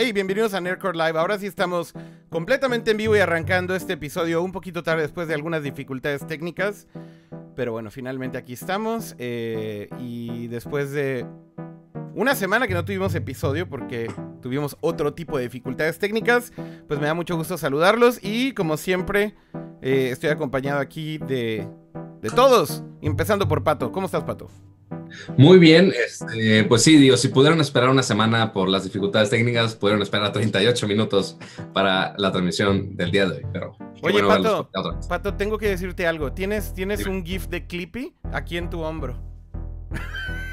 Hey, bienvenidos a Nerdcore Live. Ahora sí estamos completamente en vivo y arrancando este episodio un poquito tarde después de algunas dificultades técnicas. Pero bueno, finalmente aquí estamos. eh, y después de una semana que no tuvimos episodio porque tuvimos otro tipo de dificultades técnicas, pues me da mucho gusto saludarlos. Y como siempre, eh, estoy acompañado aquí de, de todos. Empezando por Pato. ¿Cómo estás, Pato? Muy bien, este, pues sí, digo, si pudieron esperar una semana por las dificultades técnicas, pudieron esperar 38 minutos para la transmisión del día de hoy, pero... Oye, bueno Pato. Pato, tengo que decirte algo. Tienes, tienes Dime. un GIF de Clippy aquí en tu hombro.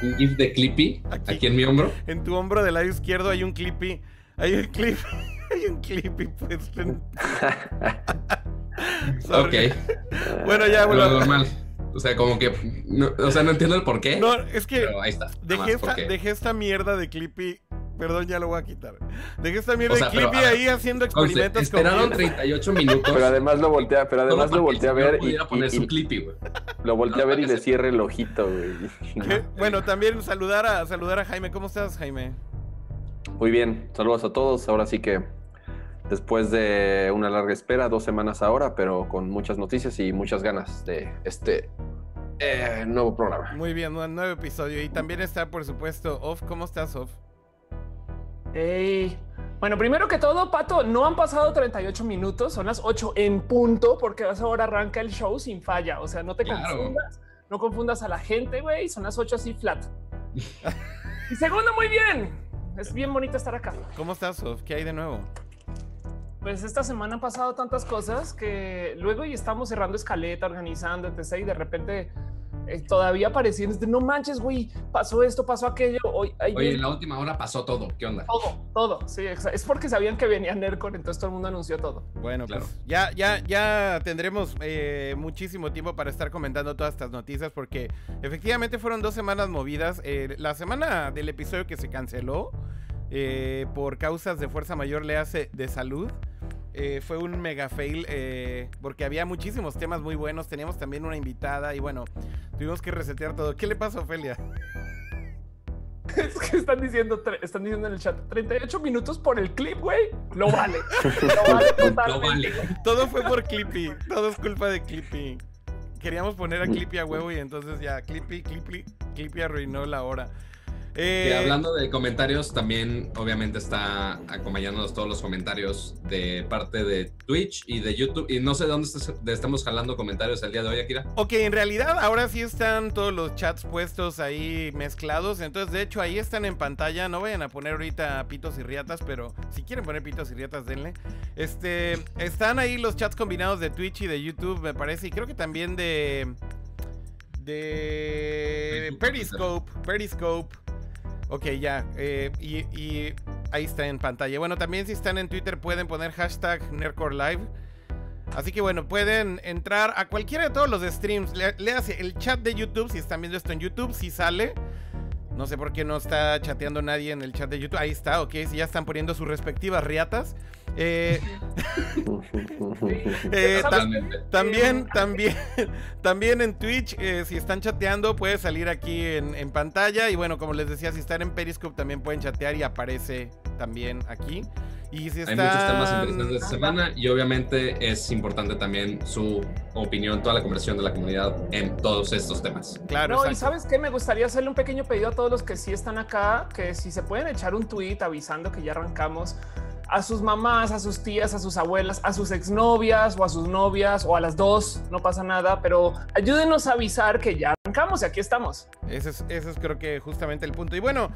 Un GIF de Clippy Aquí. aquí, en mi hombro. En tu hombro del lado izquierdo hay un Clippy. Hay un Clippy. Hay un Clippy. Sorry. Ok, Bueno, ya, lo bueno. normal. O sea, como que, no, o sea, no entiendo el por qué, No, es que pero ahí está. dejé más, esta, porque- dejé esta mierda de Clippy. Perdón, ya lo voy a quitar. Dejé esta mierda O sea, de Clippy ahí haciendo experimentos con esperaron GIFs. 38 minutos. Pero además lo voltea, pero además lo voltea a ver y, pudiera poner y- su y Clippy, güey. lo voltea a ver y le se- cierre el ojito, güey. Bueno, también saludar a, saludar a Jaime. ¿Cómo estás, Jaime? Muy bien, saludos a todos. Ahora sí que después de una larga espera, dos semanas ahora, pero con muchas noticias y muchas ganas de este eh, nuevo programa. Muy bien, un nuevo episodio. Y también está, por supuesto, Off. ¿Cómo estás, Off? Ey. Bueno, primero que todo, Pato, no han pasado 38 minutos, son las 8 en punto, porque a esa hora arranca el show sin falla. O sea, no te Claro. confundas, no confundas a la gente, güey. Son las 8 así flat. y segundo, muy bien. Es bien bonito estar acá. ¿Cómo estás, Off? ¿Qué hay de nuevo? Pues esta semana han pasado tantas cosas que luego y estamos cerrando escaleta, organizando, etc. Y de repente eh, todavía apareciendo, no manches, güey, pasó esto, pasó aquello. Hoy, ahí Oye, en la última hora pasó todo. ¿Qué onda? todo, todo. Sí, es porque sabían que venía Nercon, entonces todo el mundo anunció todo. Bueno, Claro. pues ya, ya, ya tendremos eh, muchísimo tiempo para estar comentando todas estas noticias porque efectivamente fueron dos semanas movidas. Eh, la semana del episodio que se canceló eh, por causas de fuerza mayor le hace de salud. Eh, fue un mega fail eh, porque había muchísimos temas muy buenos. Teníamos también una invitada y bueno, tuvimos que resetear todo. ¿Qué le pasa, Ofelia? Es que están diciendo, están diciendo en el chat 38 minutos por el clip, güey. Lo vale. Lo vale No totalmente. vale. Todo fue por Clippy. Todo es culpa de Clippy. Queríamos poner a Clippy a huevo y entonces ya Clippy, Clippy, Clippy arruinó la hora. Eh, Y hablando de comentarios, también obviamente está acompañándonos todos los comentarios de parte de Twitch y de YouTube. Y no sé de dónde estamos jalando comentarios el día de hoy, Akira. Ok, en realidad ahora sí están todos los chats puestos ahí mezclados. Entonces, de hecho, ahí están en pantalla. No vayan a poner ahorita pitos y riatas, pero si quieren poner pitos y riatas, denle. Este, están ahí los chats combinados de Twitch y de YouTube, me parece. Y creo que también de. De. Periscope. Periscope. Ok, ya. eh, y, ahí está en pantalla. Bueno, también si están en Twitter pueden poner hashtag Nerdcore Live. Así que bueno, pueden entrar a cualquiera de todos los streams. Le, léase el chat de YouTube, si están viendo esto en YouTube, si sale. No sé por qué no está chateando nadie en el chat de YouTube. Ahí está, ok, si ya están poniendo sus respectivas riatas. Eh, eh, también, también, también en Twitch, eh, si están chateando, puede salir aquí en, en pantalla. Y bueno, como les decía, si están en Periscope también pueden chatear y aparece también aquí. Y si Hay están... muchos temas interesantes esta semana y obviamente es importante también su opinión, toda la conversación de la comunidad en todos estos temas. Claro, No, y sabes qué, me gustaría hacerle un pequeño pedido a todos los que sí están acá, que si se pueden echar un tweet avisando que ya arrancamos a sus mamás, a sus tías, a sus abuelas, a sus exnovias o a sus novias o a las dos, no pasa nada, pero ayúdenos a avisar que ya arrancamos y aquí estamos. Ese es, ese es creo que justamente el punto. Y bueno,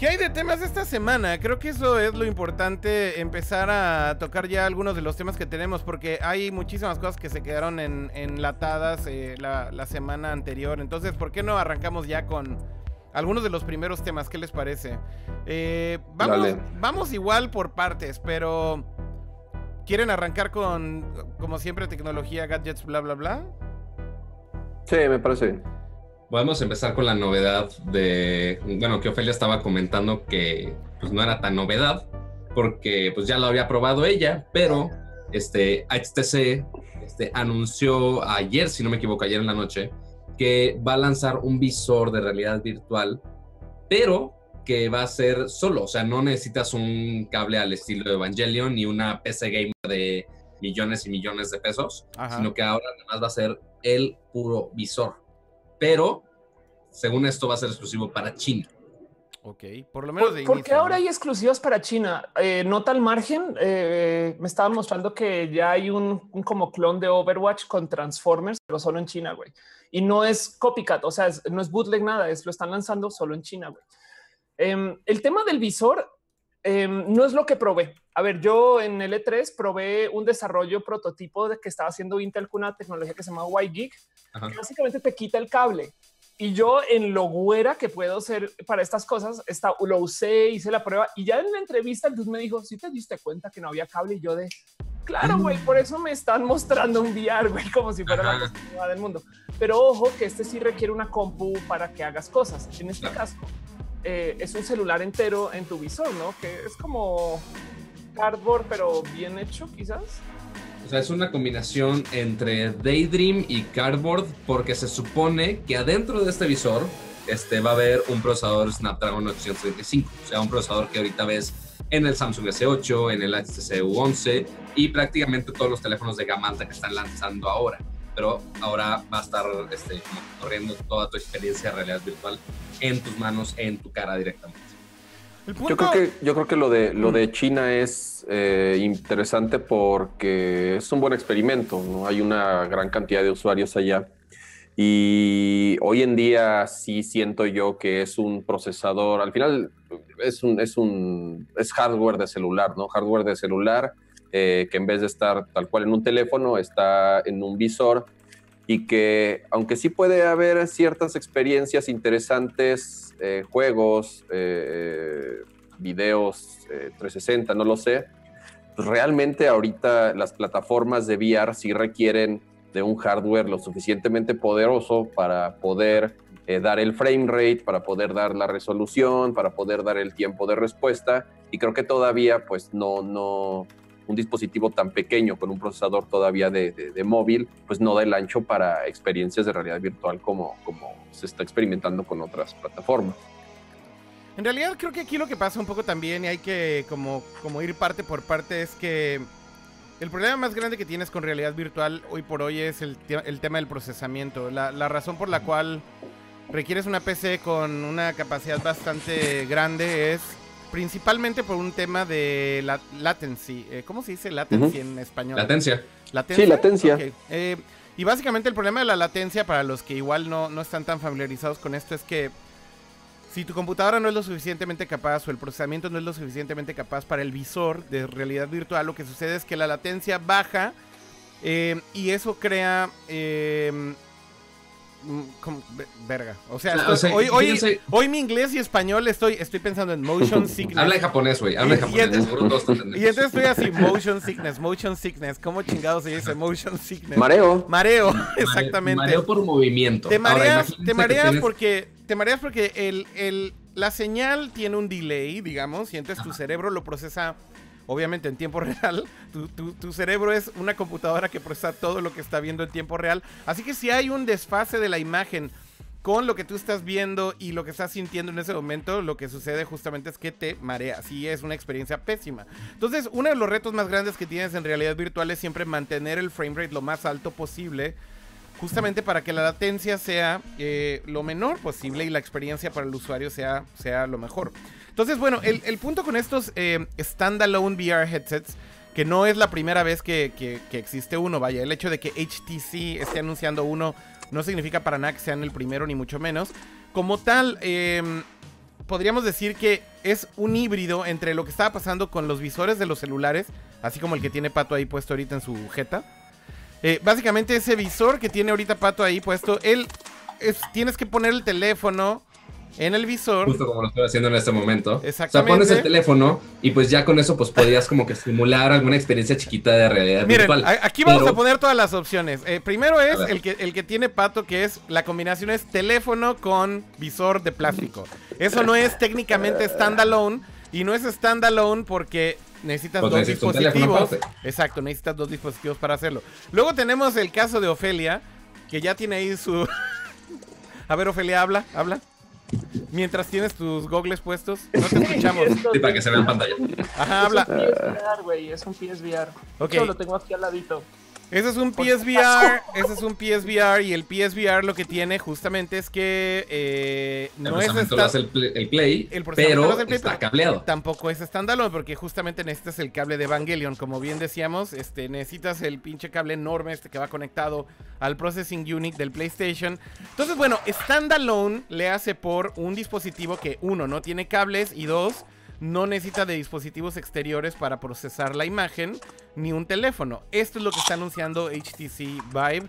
¿qué hay de temas esta semana? Creo que eso es lo importante, empezar a tocar ya algunos de los temas que tenemos, porque hay muchísimas cosas que se quedaron en, enlatadas eh, la, la semana anterior. Entonces, ¿por qué no arrancamos ya con algunos de los primeros temas? ¿Qué les parece? Eh, vamos, Dale. vamos igual por partes, pero... ¿Quieren arrancar con, como siempre, tecnología, gadgets, bla, bla, bla? Sí, me parece bien. Podemos empezar con la novedad de, bueno, que Ofelia estaba comentando que pues no era tan novedad porque pues ya lo había probado ella, pero este HTC este, anunció ayer, si no me equivoco, ayer en la noche, que va a lanzar un visor de realidad virtual, pero que va a ser solo, o sea, no necesitas un cable al estilo de Evangelion ni una PC gamer de millones y millones de pesos, Ajá. sino que ahora además va a ser el puro visor. Pero, según esto, va a ser exclusivo para China. Ok, por lo menos ¿Por, de inicio, ahora ¿no? hay exclusivas para China? Eh, nota al margen, eh, me estaban mostrando que ya hay un, un como clon de Overwatch con Transformers, pero solo en China, güey. Y no es copycat, o sea, es- no es bootleg nada, es lo están lanzando solo en China, güey. Em, el tema del visor em, no es lo que probé. A ver, yo en el E3 probé un desarrollo prototipo de que estaba haciendo Intel con una tecnología que se llama Ajá. que básicamente te quita el cable. Y yo en lo güera que puedo ser para estas cosas, está, lo usé, hice la prueba y ya en la entrevista el me dijo, si te diste cuenta que no había cable y yo de, claro, güey, por eso me están mostrando un VR, güey, como si fuera la Ajá. cosa más nueva del mundo. Pero ojo que este sí requiere una compu para que hagas cosas. En este Claro. caso, eh, es un celular entero en tu visor, ¿no? Que es como cardboard, pero bien hecho quizás. O sea, es una combinación entre Daydream y Cardboard porque se supone que adentro de este visor este, va a haber un procesador Snapdragon 835, o sea, un procesador que ahorita ves en el Samsung S8, en el HTC U11 y prácticamente todos los teléfonos de gama alta que están lanzando ahora. Pero ahora va a estar este, corriendo toda tu experiencia de realidad virtual en tus manos, en tu cara directamente. Yo creo que, yo creo que lo de, lo Mm. de China es eh, interesante porque es un buen experimento, ¿no? Hay una gran cantidad de usuarios allá. Y hoy en día sí siento yo que es un procesador, al final es un, es un es hardware de celular, ¿no? Hardware de celular eh, que en vez de estar tal cual en un teléfono, está en un visor y que aunque sí puede haber ciertas experiencias interesantes, eh, juegos, eh, videos eh, 360, no lo sé, pues realmente ahorita las plataformas de VR sí requieren de un hardware lo suficientemente poderoso para poder eh, dar el frame rate, para poder dar la resolución, para poder dar el tiempo de respuesta. Y creo que todavía pues no, no, un dispositivo tan pequeño con un procesador todavía de, de, móvil, pues no da el ancho para experiencias de realidad virtual como, como se está experimentando con otras plataformas. En realidad creo que aquí lo que pasa un poco también y hay que como, como ir parte por parte es que el problema más grande que tienes con realidad virtual hoy por hoy es el, el tema del procesamiento. La, la, razón por la cual requieres una PC con una capacidad bastante grande es principalmente por un tema de la latency. Eh, ¿Cómo se dice latency uh -huh. en español? Latencia. ¿Latencia? Sí, latencia. Okay. Eh, y básicamente el problema de la latencia, para los que igual no, no están tan familiarizados con esto, es que si tu computadora no es lo suficientemente capaz o el procesamiento no es lo suficientemente capaz para el visor de realidad virtual, lo que sucede es que la latencia baja eh, y eso crea... Eh, como, verga. O sea, estoy, o sea hoy, hoy, mi inglés y español estoy, estoy pensando en motion sickness. Habla en japonés, güey. Habla en japonés. Y entonces, y entonces estoy así, motion sickness, motion sickness. ¿Cómo chingados se dice motion sickness? Mareo. Mareo, exactamente. Mareo por movimiento. Te mareas, Ahora, te mareas tienes... porque te mareas porque el, el, la señal tiene un delay, digamos, y entonces tu cerebro lo procesa obviamente en tiempo real. Tu, cerebro es una computadora que procesa todo lo que está viendo en tiempo real. Así que si hay un desfase de la imagen con lo que tú estás viendo y lo que estás sintiendo en ese momento, lo que sucede justamente es que te mareas y es una experiencia pésima. Entonces, uno de los retos más grandes que tienes en realidad virtual es siempre mantener el frame rate lo más alto posible. Justamente para que la latencia sea eh, lo menor posible y la experiencia para el usuario sea lo mejor. Entonces, bueno, el, punto con estos eh, standalone VR headsets, que no es la primera vez que, existe uno, vaya, el hecho de que HTC esté anunciando uno no significa para nada que sean el primero, ni mucho menos. Como tal, eh, podríamos decir que es un híbrido entre lo que estaba pasando con los visores de los celulares, así como el que tiene Pato ahí puesto ahorita en su jeta. Eh, básicamente ese visor que tiene ahorita Pato ahí puesto, él es, tienes que poner el teléfono en el visor. Justo como lo estoy haciendo en este momento. Exactamente. O sea, pones el teléfono y pues ya con eso pues podías como que simular alguna experiencia chiquita de realidad Miren, virtual. aquí vamos Pero... a poner todas las opciones. Eh, primero es el que, el que tiene Pato, que es la combinación es teléfono con visor de plástico. Eso no es técnicamente standalone y no es standalone porque necesitas pues dos dispositivos. Exacto, necesitas dos dispositivos para hacerlo. Luego tenemos el caso de Ofelia, que ya tiene ahí su... a ver, Ofelia, habla, habla. Mientras tienes tus gogles puestos, no te escuchamos. Sí, para que se vea en pantalla. Ajá, habla. Es un PSVR, güey, es un PSVR. Ok. Yo lo tengo aquí al ladito. Ese es un PSVR, ese es un PSVR y el PSVR lo que tiene justamente es que eh, El no es esta- hace el, play, el Play, el procesamiento lo pero hace el Play, está pero cableado. Tampoco es standalone porque justamente necesitas el cable de Evangelion, como bien decíamos, este necesitas el pinche cable enorme este que va conectado al processing unit del PlayStation. Entonces, bueno, standalone le hace por un dispositivo que uno no tiene cables y dos no necesita de dispositivos exteriores para procesar la imagen ni un teléfono. Esto es lo que está anunciando HTC Vive.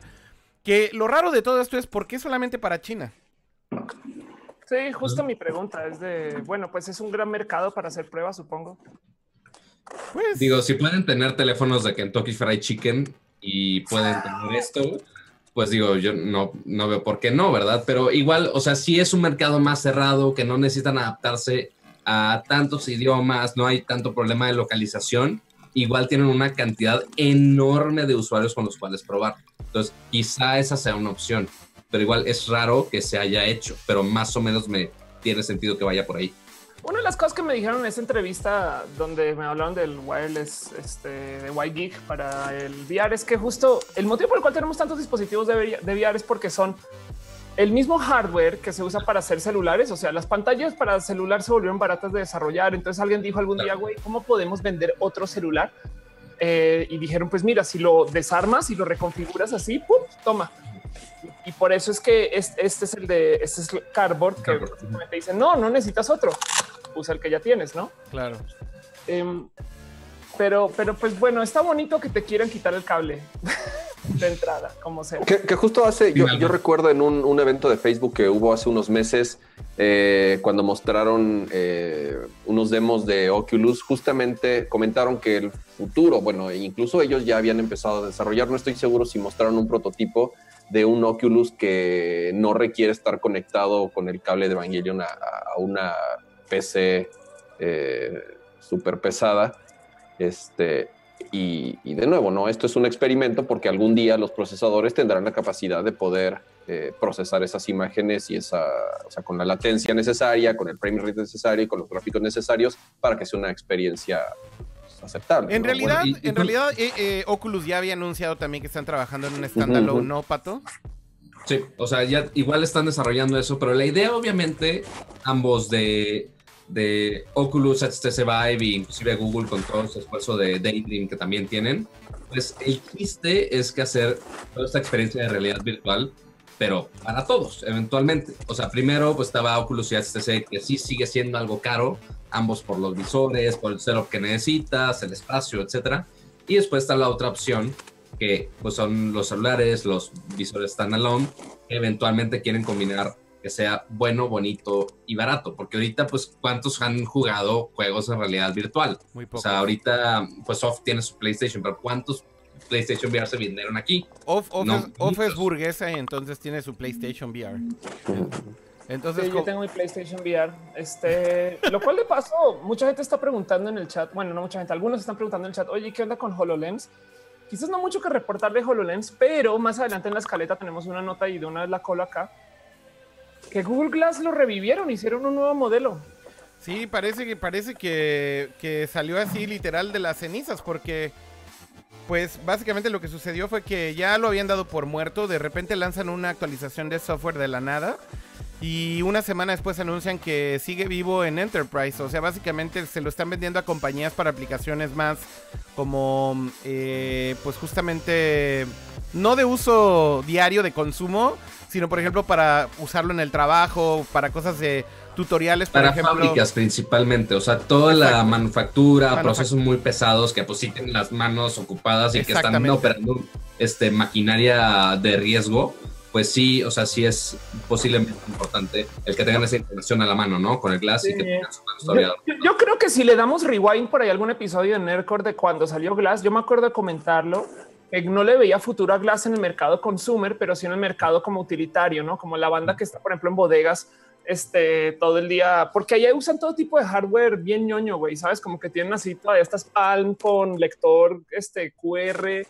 Que lo raro de todo esto es por qué solamente para China. Sí, justo mi pregunta es de, bueno, pues es un gran mercado para hacer pruebas, supongo. Pues Digo, si pueden tener teléfonos de Kentucky Fried Chicken y pueden tener esto, pues digo, yo no, no veo por qué no, ¿verdad? Pero igual, o sea, sí es un mercado más cerrado, que no necesitan adaptarse a tantos idiomas, no hay tanto problema de localización, igual tienen una cantidad enorme de usuarios con los cuales probar. Entonces, quizá esa sea una opción, pero igual es raro que se haya hecho, pero más o menos me tiene sentido que vaya por ahí. Una de las cosas que me dijeron en esta entrevista donde me hablaron del wireless este, de Y-Geek para el VR es que justo el motivo por el cual tenemos tantos dispositivos de VR es porque son el mismo hardware que se usa para hacer celulares. O sea, las pantallas para celular se volvieron baratas de desarrollar. Entonces alguien dijo algún día, güey, ¿cómo podemos vender otro celular? Eh, y dijeron, pues mira, si lo desarmas y lo reconfiguras así, ¡pum! toma. Y, por eso es que es- este, es el de este es el cardboard que Cardboard. básicamente dice no, no necesitas otro. Usa el que ya tienes, ¿no? claro. Em, pero, pero pues bueno, está bonito que te quieran quitar el cable de entrada, como sea. Que, que justo hace, yo, recuerdo en un, un evento de Facebook que hubo hace unos meses, eh, cuando mostraron eh, unos demos de Oculus, justamente comentaron que el futuro, bueno, incluso ellos ya habían empezado a desarrollar, no estoy seguro si mostraron un prototipo de un Oculus que no requiere estar conectado con el cable de Evangelion a, a una PC eh, súper pesada. Este, y, y de nuevo, ¿no? Esto es un experimento porque algún día los procesadores tendrán la capacidad de poder eh, procesar esas imágenes y esa, o sea, con la latencia necesaria, con el frame rate necesario y con los gráficos necesarios para que sea una experiencia pues, aceptable. En ¿no? realidad, Bueno, y- y en realidad eh, eh, Oculus ya había anunciado también que están trabajando en un standalone, ujú. ¿no, Pato? Sí, o sea, ya igual están desarrollando eso, pero la idea obviamente ambos de, de Oculus, HTC Vive e inclusive Google con todo su esfuerzo de Daydream que también tienen, pues el chiste es que hacer toda esta experiencia de realidad virtual, pero para todos, eventualmente. O sea, primero pues estaba Oculus y HTC, que sí sigue siendo algo caro, ambos por los visores, por el setup que necesitas, el espacio, etcétera. Y después está la otra opción, que pues son los celulares, los visores standalone, que eventualmente quieren combinar que sea bueno, bonito y barato, porque ahorita pues cuántos han jugado juegos en realidad virtual. Muy O poco. sea, ahorita pues Soft tiene su PlayStation, pero ¿cuántos PlayStation VR se vendieron aquí? Off, Off no, es, Off es burguesa y entonces tiene su PlayStation VR. Entonces, Sí, yo tengo mi PlayStation VR. Este, lo cual le pasó. Mucha gente está preguntando en el chat. Bueno, no mucha gente, algunos están preguntando en el chat. Oye, ¿qué onda con HoloLens? Quizás no mucho que reportar de HoloLens, pero más adelante en la escaleta tenemos una nota y de una vez la cola acá. Que Google Glass lo revivieron, hicieron un nuevo modelo. sí, parece que parece que, que salió así literal de las cenizas, porque pues básicamente lo que sucedió fue que ya lo habían dado por muerto, de repente lanzan una actualización de software de la nada. Y una semana después anuncian que sigue vivo en Enterprise. O sea, básicamente se lo están vendiendo a compañías para aplicaciones más como, eh, pues justamente, no de uso diario de consumo, sino por ejemplo para usarlo en el trabajo, para cosas de tutoriales, por Para ejemplo. fábricas principalmente, o sea, toda la manufactura, Manufac- procesos muy pesados que pues sí tienen las manos ocupadas y que están operando este, maquinaria de riesgo, pues sí, o sea, sí es posiblemente importante el que tengan esa información a la mano, ¿no? Con el Glass y que tengan su Yo, historiador. yo- yo creo que si le damos rewind por ahí algún episodio de Nerdcore de cuando salió Glass, yo me acuerdo de comentarlo, no le veía futuro a Glass en el mercado consumer, pero sí en el mercado como utilitario, ¿no? Como la banda que está, por ejemplo, en bodegas este, todo el día, porque allá usan todo tipo de hardware bien ñoño, güey, ¿sabes? Como que tienen así todavía estas Palm con lector este, QR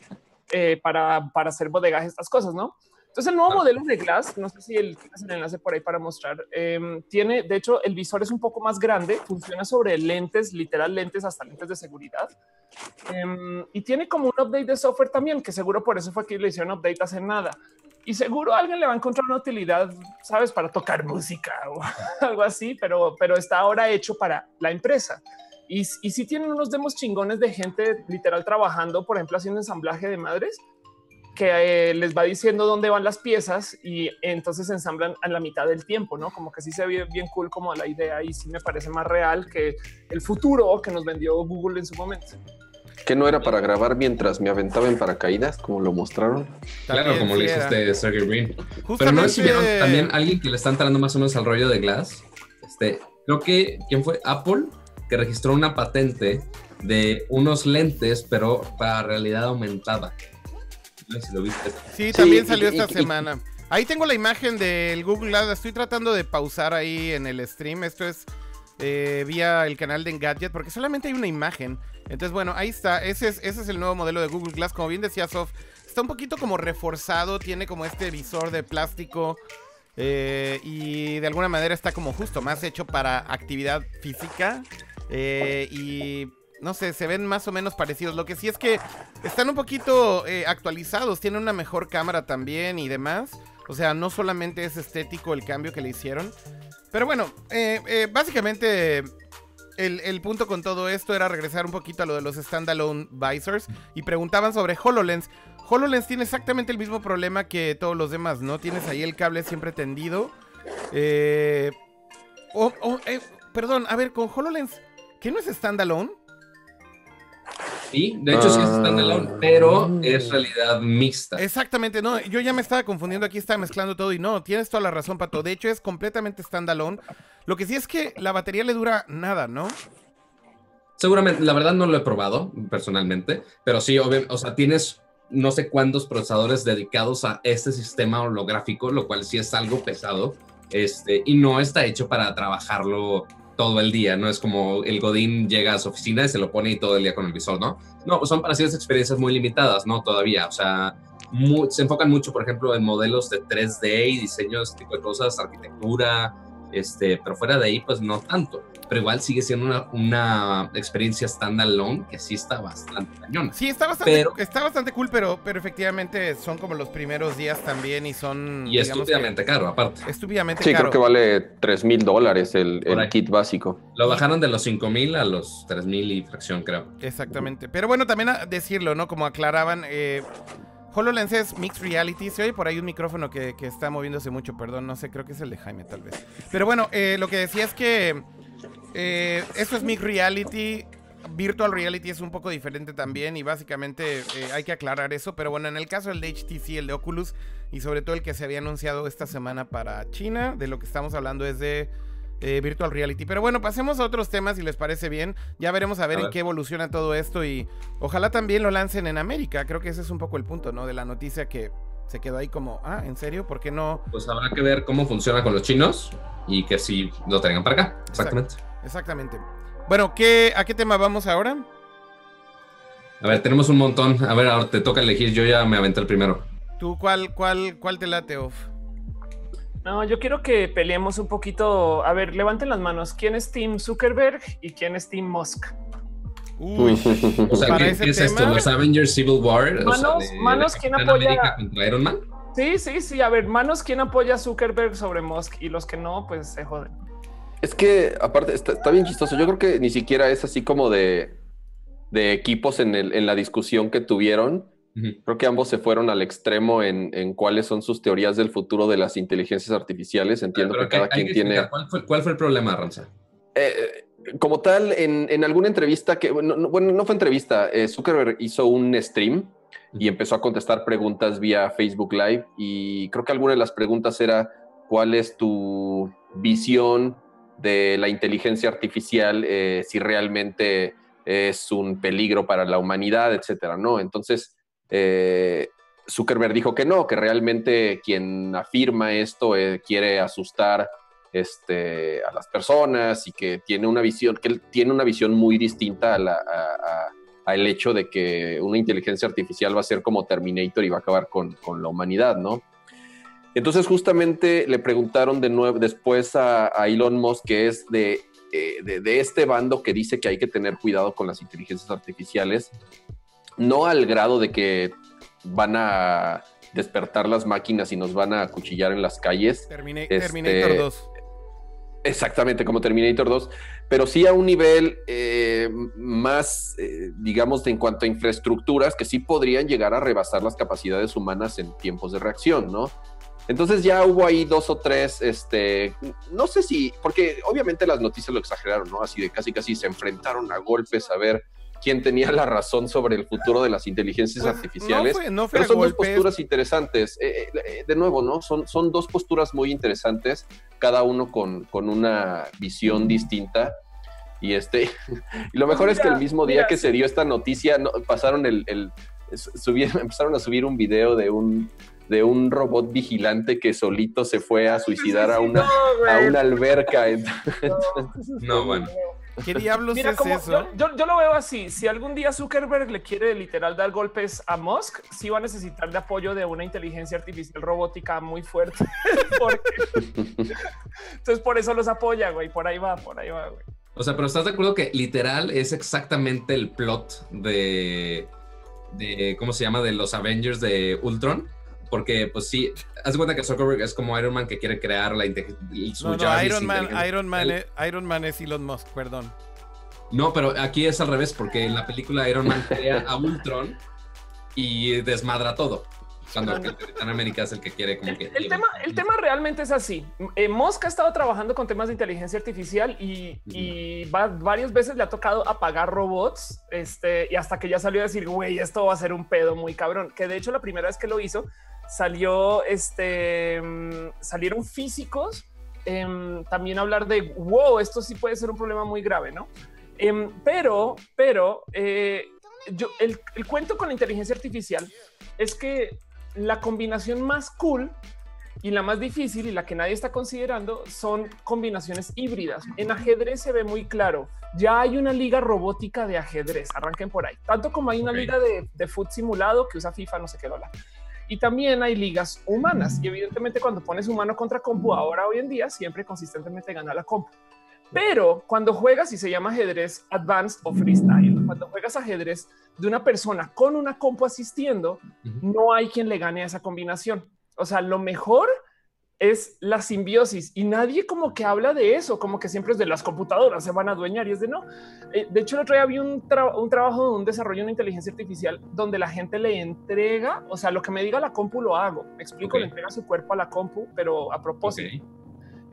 eh, para, para hacer bodegas, estas cosas, ¿no? Entonces el nuevo modelo de Glass, no sé si el, el enlace por ahí para mostrar, em, tiene, de hecho, el visor es un poco más grande, funciona sobre lentes, literal lentes, hasta lentes de seguridad. Em, y tiene como un update de software también, que seguro por eso fue que le hicieron update hace nada. Y seguro alguien le va a encontrar una utilidad, sabes, para tocar música o algo así, pero, pero está ahora hecho para la empresa. Y, y si tienen unos demos chingones de gente literal trabajando, por ejemplo, haciendo ensamblaje de madres, que eh, les va diciendo dónde van las piezas y entonces se ensamblan a la mitad del tiempo, ¿no? Como que sí se ve bien cool como la idea y sí me parece más real que el futuro que nos vendió Google en su momento. Que no era para grabar mientras me aventaba en paracaídas, como lo mostraron. Claro, como le este Sergey Brin. Pero no es si vieron también alguien que le está entrando más o menos al rollo de Glass. Este, creo que, ¿quién fue? Apple, que registró una patente de unos lentes, pero para realidad aumentada. Sí, también salió esta semana. Ahí tengo la imagen del Google Glass. Estoy tratando de pausar ahí en el stream. Esto es eh, vía el canal de Engadget, porque solamente hay una imagen. Entonces, bueno, ahí está. Ese es, ese es el nuevo modelo de Google Glass. Como bien decía Sof, está un poquito como reforzado. Tiene como este visor de plástico. Eh, y de alguna manera está como justo más hecho para actividad física. Eh, y no sé, se ven más o menos parecidos. Lo que sí es que están un poquito eh, actualizados, tienen una mejor cámara también y demás. O sea, no solamente es estético el cambio que le hicieron. Pero bueno, eh, eh, básicamente el, punto con todo esto era regresar un poquito a lo de los standalone visors y preguntaban sobre HoloLens. HoloLens tiene exactamente el mismo problema que todos los demás, ¿no? Tienes ahí el cable siempre tendido. perdón, a ver, con HoloLens, ¿qué no es standalone? Sí, de hecho sí es standalone, ah. pero es realidad mixta. Exactamente, no, yo ya me estaba confundiendo aquí, estaba mezclando todo y no, tienes toda la razón, Pato. De hecho es completamente standalone. Lo que sí es que la batería le dura nada, ¿no? Seguramente, la verdad no lo he probado personalmente, pero sí, o sea, tienes no sé cuántos procesadores dedicados a este sistema holográfico, lo cual sí es algo pesado, este, y no está hecho para trabajarlo todo el día, no es como el Godín llega a su oficina y se lo pone y todo el día con el visor, ¿no? No, son para ciertas experiencias muy limitadas, ¿no? Todavía, o sea, se enfocan mucho, por ejemplo, en modelos de 3D y diseño, ese tipo de cosas, arquitectura, este, pero fuera de ahí, pues no tanto pero igual sigue siendo una, una experiencia standalone que sí está bastante cañón. Sí, está bastante, está bastante cool, pero, pero efectivamente son como los primeros días también y son... Y estúpidamente caro, aparte. Estúpidamente caro. Sí, creo que vale 3 mil dólares el, el kit básico. Lo bajaron de los 5 mil a los 3 mil y fracción, creo. Exactamente. Pero bueno, también a decirlo, ¿no? Como aclaraban... Eh, HoloLens es Mixed Reality. Se oye por ahí un micrófono que, que, está moviéndose mucho, perdón, no sé, creo que es el de Jaime tal vez. Pero bueno, eh, lo que decía es que eh, esto es Mixed Reality. Virtual Reality es un poco diferente también y básicamente eh, hay que aclarar eso. Pero bueno, en el caso del de HTC, el de Oculus y sobre todo el que se había anunciado esta semana para China, de lo que estamos hablando es de eh, Virtual Reality. Pero bueno, pasemos a otros temas si les parece bien. Ya veremos a ver en qué evoluciona todo esto y ojalá también lo lancen en América. Creo que ese es un poco el punto, ¿no? De la noticia que se quedó ahí como, ah, ¿en serio? ¿Por qué no? Pues habrá que ver cómo funciona con los chinos y que si lo tengan para acá. Exactamente. Exactamente. Bueno, ¿qué, ¿a qué tema vamos ahora? A ver, tenemos un montón. A ver, ahora te toca elegir. Yo ya me aventé el primero. ¿Tú cuál, cuál, cuál te late, off? No, yo quiero que peleemos un poquito. A ver, levanten las manos. ¿Quién es Team Zuckerberg y quién es Team Musk? Uy, o sea, ¿qué, es esto? ¿Los Avengers Civil War? Manos, manos ¿quién apoya? contra Iron Man? Sí, sí, sí. A ver, manos, ¿quién apoya a Zuckerberg sobre Musk? Y los que no, pues se joden. Es que, aparte, está, bien chistoso. Yo creo que ni siquiera es así como de, equipos en, el, en la discusión que tuvieron. Creo que ambos se fueron al extremo en, cuáles son sus teorías del futuro de las inteligencias artificiales. Entiendo que cada quien tiene. ¿Cuál fue, el problema, Ranza? Eh, como tal, en, alguna entrevista que, bueno, no, fue entrevista, eh, Zuckerberg hizo un stream y empezó a contestar preguntas vía Facebook Live y creo que alguna de las preguntas era, ¿cuál es tu visión de la inteligencia artificial, eh, si realmente es un peligro para la humanidad, etcétera, ¿no? Entonces, eh, Zuckerberg dijo que no, que realmente quien afirma esto quiere asustar este, a las personas y que tiene una visión, que él tiene una visión muy distinta al hecho de que una inteligencia artificial va a ser como Terminator y va a acabar con, con la humanidad, ¿no? Entonces justamente le preguntaron de nuevo después a, a Elon Musk que es de, eh, de, de este bando que dice que hay que tener cuidado con las inteligencias artificiales, no al grado de que van a despertar las máquinas y nos van a acuchillar en las calles. Termina- Este- Terminator 2. Exactamente, como Terminator 2, pero sí a un nivel eh, más, eh, digamos, en cuanto a infraestructuras que sí podrían llegar a rebasar las capacidades humanas en tiempos de reacción, ¿no? Entonces ya hubo ahí dos o tres, este, no sé si, porque obviamente las noticias lo exageraron, ¿no? Así de casi casi se enfrentaron a golpes a ver quién tenía la razón sobre el futuro de las inteligencias Pues, artificiales. No fue, no fue Pero son dos golpes. posturas interesantes. Eh, eh, eh, de nuevo, ¿no? Son, son dos posturas muy interesantes, cada uno con, con una visión distinta. Y este, y lo mejor es que el Mira, mismo día mira, que sí. se dio esta noticia, no, pasaron el, el subieron- empezaron a subir un video de un de un robot vigilante que solito se fue a suicidar a una, a una alberca. No, bueno. ¿Qué diablos Mira, es como, eso? yo, yo- yo lo veo así. Si algún día Zuckerberg le quiere literal dar golpes a Musk, sí va a necesitar de apoyo de una inteligencia artificial robótica muy fuerte. Porque- Entonces, por eso los apoya, güey. Por ahí va, por ahí va, güey. O sea, pero ¿estás de acuerdo que literal es exactamente el plot de, de ¿cómo se llama? De los Avengers de Ultron? Porque, pues sí, haz de cuenta que Zuckerberg es como Iron Man que quiere crear la su No, Iron Man. Iron Man, es, Iron Man es Elon Musk, perdón. No, pero aquí es al revés, porque en la película Iron Man crea a Ultron y desmadra todo. Cuando el Capitán América es el que quiere como El, que... el tema, el tema realmente es así. Eh, Musk ha estado trabajando con temas de inteligencia artificial y, y va- varias veces le ha tocado apagar robots este, y hasta que ya salió a decir, güey, esto va a ser un pedo muy cabrón. Que de hecho la primera vez que lo hizo salió, este, mm, salieron físicos em, también hablar de, wow, esto sí puede ser un problema muy grave, ¿no? Em, pero, pero, eh, yo, el, el cuento con la inteligencia artificial es que la combinación más cool y la más difícil y la que nadie está considerando son combinaciones híbridas. En ajedrez se ve muy claro. Ya hay una liga robótica de ajedrez. Arranquen por ahí. Tanto como hay una Ok. liga de, de foot simulado que usa FIFA, no sé qué dólar. Y también hay ligas humanas. Y evidentemente cuando pones humano contra compu, ahora hoy en día siempre consistentemente gana la compu. Pero cuando juegas y se llama ajedrez advanced o freestyle, cuando juegas ajedrez de una persona con una compu asistiendo, no hay quien le gane a esa combinación. O sea, lo mejor es la simbiosis y nadie como que habla de eso, como que siempre es de las computadoras se van a adueñar y es de no. Eh, de hecho, el otro día vi un, tra- un trabajo de un desarrollo de una inteligencia artificial donde la gente le entrega, o sea, lo que me diga la compu lo hago. Me explico, le entrega su cuerpo a la compu, pero a propósito. Ok.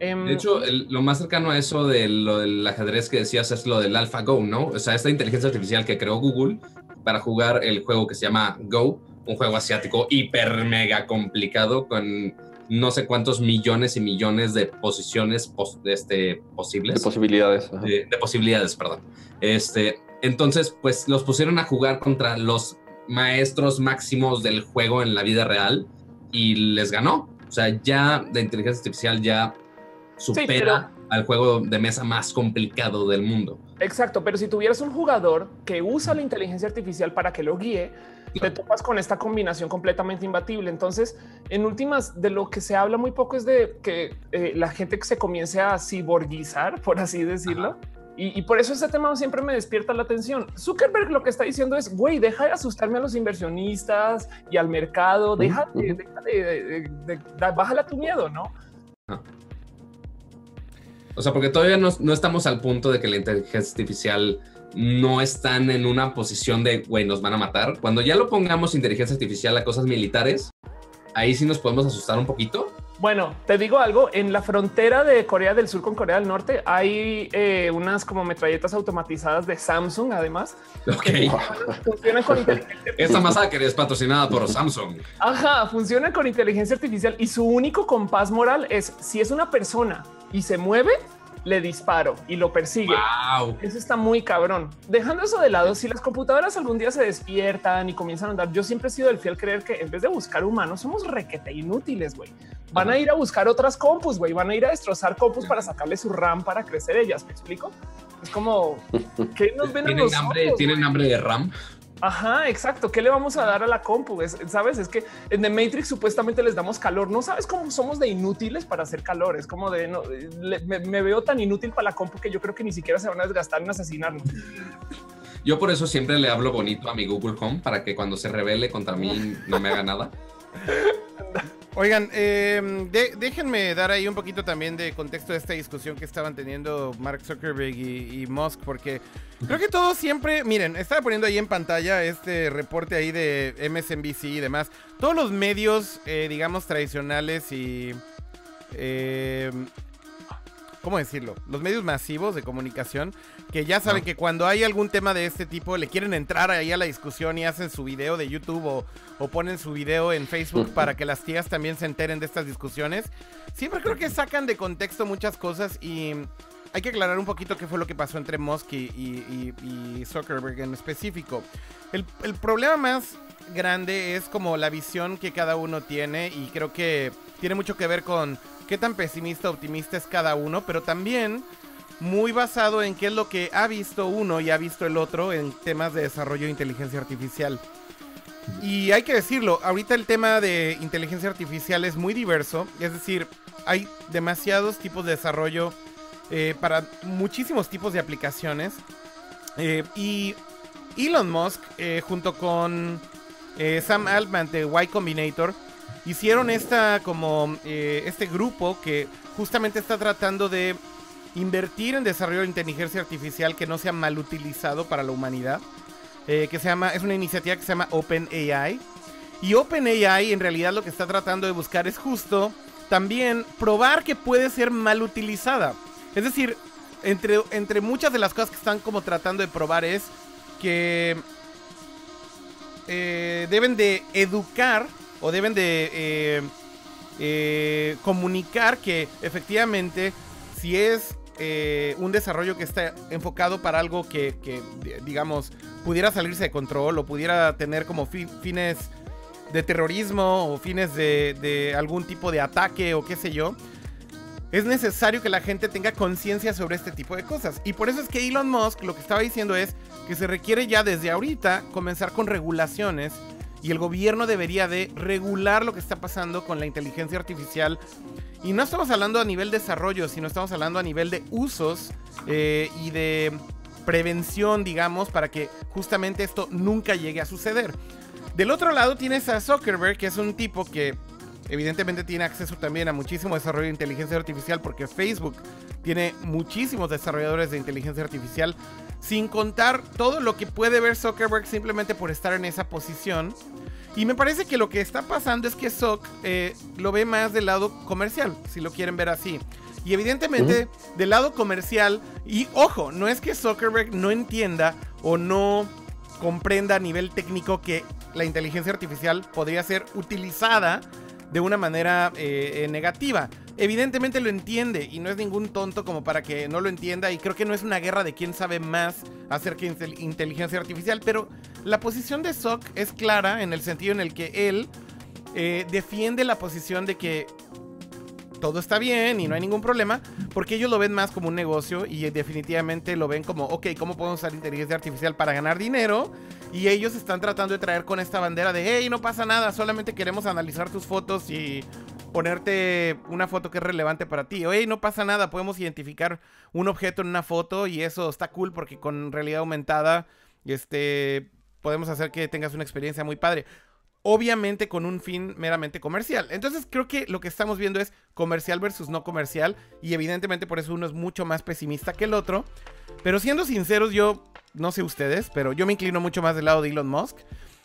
Em, De hecho, el- lo más cercano a eso de lo del ajedrez que decías es lo del AlphaGo, ¿no? O sea, esta inteligencia artificial que creó Google para jugar el juego que se llama Go, un juego asiático hiper mega complicado con no sé cuántos millones y millones de posiciones pos- este, posibles. De posibilidades. de, de posibilidades, perdón. Este, entonces, pues los pusieron a jugar contra los maestros máximos del juego en la vida real y les ganó. O sea, ya la inteligencia artificial ya supera al juego de mesa más complicado del mundo. Exacto, pero si tuvieras un jugador que usa la inteligencia artificial para que lo guíe, te topas con esta combinación completamente imbatible. Entonces, en últimas, de lo que se habla muy poco es de que eh, la gente que se comience a ciborguizar, por así decirlo. Y, y por eso ese tema siempre me despierta la atención. Zuckerberg lo que está diciendo es, güey, deja de asustarme a los inversionistas y al mercado, deja de, deja de- de- de- de- bájala tu miedo, ¿no? O sea, porque todavía no, no estamos al punto de que la inteligencia artificial no están en una posición de, güey, nos van a matar. Cuando ya lo pongamos inteligencia artificial a cosas militares, ahí sí nos podemos asustar un poquito. Bueno, te digo algo, en la frontera de Corea del Sur con Corea del Norte hay eh, unas como metralletas automatizadas de Samsung, además, Ok. funcionan con inteligencia Esta masacre es patrocinada por Samsung. Ajá, funcionan con inteligencia artificial y su único compás moral es si es una persona y se mueve, le disparo y lo persigue. Wow. Eso está muy cabrón. Dejando eso de lado, si las computadoras algún día se despiertan y comienzan a andar, yo siempre he sido el fiel creer que en vez de buscar humanos, somos requete inútiles, güey. Van a ir a buscar otras compus, güey. Van a ir a destrozar compus para sacarle su RAM para crecer ellas. ¿Me explico? Es como que nos ven a ¿Tienen nosotros, hambre? ¿Tienen hambre de RAM? Ajá, exacto. ¿Qué le vamos a dar a la compu? Sabes, es que en The Matrix supuestamente les damos calor. No sabes cómo somos de inútiles para hacer calor. Es como de no me, veo tan inútil para la compu que yo creo que ni siquiera se van a desgastar en asesinarnos. Yo por eso siempre le hablo bonito a mi Google Home para que cuando se revele contra mí no me haga nada. Oigan, em, déjenme dar ahí un poquito también de contexto de esta discusión que estaban teniendo Mark Zuckerberg y, Musk, porque creo que todos siempre, miren, estaba poniendo ahí en pantalla este reporte ahí de MSNBC y demás. Todos los medios, eh, digamos, tradicionales y... Eh, ¿Cómo decirlo? Los medios masivos de comunicación que ya saben que cuando hay algún tema de este tipo le quieren entrar ahí a la discusión y hacen su video de YouTube o, ponen su video en Facebook para que las tías también se enteren de estas discusiones. Siempre creo que sacan de contexto muchas cosas y hay que aclarar un poquito qué fue lo que pasó entre Musk y, Zuckerberg en específico. El, el problema más grande es como la visión que cada uno tiene y creo que tiene mucho que ver con qué tan pesimista o optimista es cada uno, pero también muy basado en qué es lo que ha visto uno y ha visto el otro en temas de desarrollo de inteligencia artificial. Y hay que decirlo, ahorita el tema de inteligencia artificial es muy diverso, es decir, hay demasiados tipos de desarrollo eh, para muchísimos tipos de aplicaciones. Eh, y Elon Musk, eh, junto con Sam Altman de Y Combinator, hicieron esta como este grupo que justamente está tratando de invertir en desarrollo de inteligencia artificial que no sea mal utilizado para la humanidad. Eh, que se llama, es una iniciativa que se llama OpenAI. Y OpenAI en realidad lo que está tratando de buscar es justo también probar que puede ser mal utilizada. Es decir, entre, entre muchas de las cosas que están como tratando de probar es que eh, deben de educar o deben de eh, comunicar que efectivamente si es eh, un desarrollo que está enfocado para algo que, digamos, pudiera salirse de control o pudiera tener como fines de terrorismo o fines de, algún tipo de ataque o qué sé yo, es necesario que la gente tenga conciencia sobre este tipo de cosas. Y por eso es que Elon Musk lo que estaba diciendo es que se requiere ya desde ahorita comenzar con regulaciones y el gobierno debería de regular lo que está pasando con la inteligencia artificial y no estamos hablando a nivel desarrollo, sino estamos hablando a nivel de usos eh, y de prevención, digamos, para que justamente esto nunca llegue a suceder. Del otro lado tienes a Zuckerberg, que es un tipo que evidentemente tiene acceso también a muchísimo desarrollo de inteligencia artificial, porque Facebook tiene muchísimos desarrolladores de inteligencia artificial, sin contar todo lo que puede ver Zuckerberg simplemente por estar en esa posición. Y me parece que lo que está pasando es que Zuck eh, lo ve más del lado comercial, si lo quieren ver así. Y evidentemente, del lado comercial, y ojo, no es que Zuckerberg no entienda o no comprenda a nivel técnico que la inteligencia artificial podría ser utilizada de una manera eh, negativa. Evidentemente lo entiende y no es ningún tonto como para que no lo entienda y creo que no es una guerra de quién sabe más acerca de inteligencia artificial, pero la posición de Sock es clara en el sentido en el que él eh, defiende la posición de que todo está bien y no hay ningún problema, porque ellos lo ven más como un negocio y definitivamente lo ven como, ok, ¿cómo podemos usar inteligencia artificial para ganar dinero? Y ellos están tratando de traer con esta bandera de, hey, no pasa nada, solamente queremos analizar tus fotos y ponerte una foto que es relevante para ti. Oye, no pasa nada, podemos identificar un objeto en una foto y eso está cool porque con realidad aumentada, este, podemos hacer que tengas una experiencia muy padre. Obviamente con un fin meramente comercial. Entonces creo que lo que estamos viendo es comercial versus no comercial. Y evidentemente por eso uno es mucho más pesimista que el otro. Pero siendo sinceros, yo no sé ustedes, pero yo me inclino mucho más del lado de Elon Musk.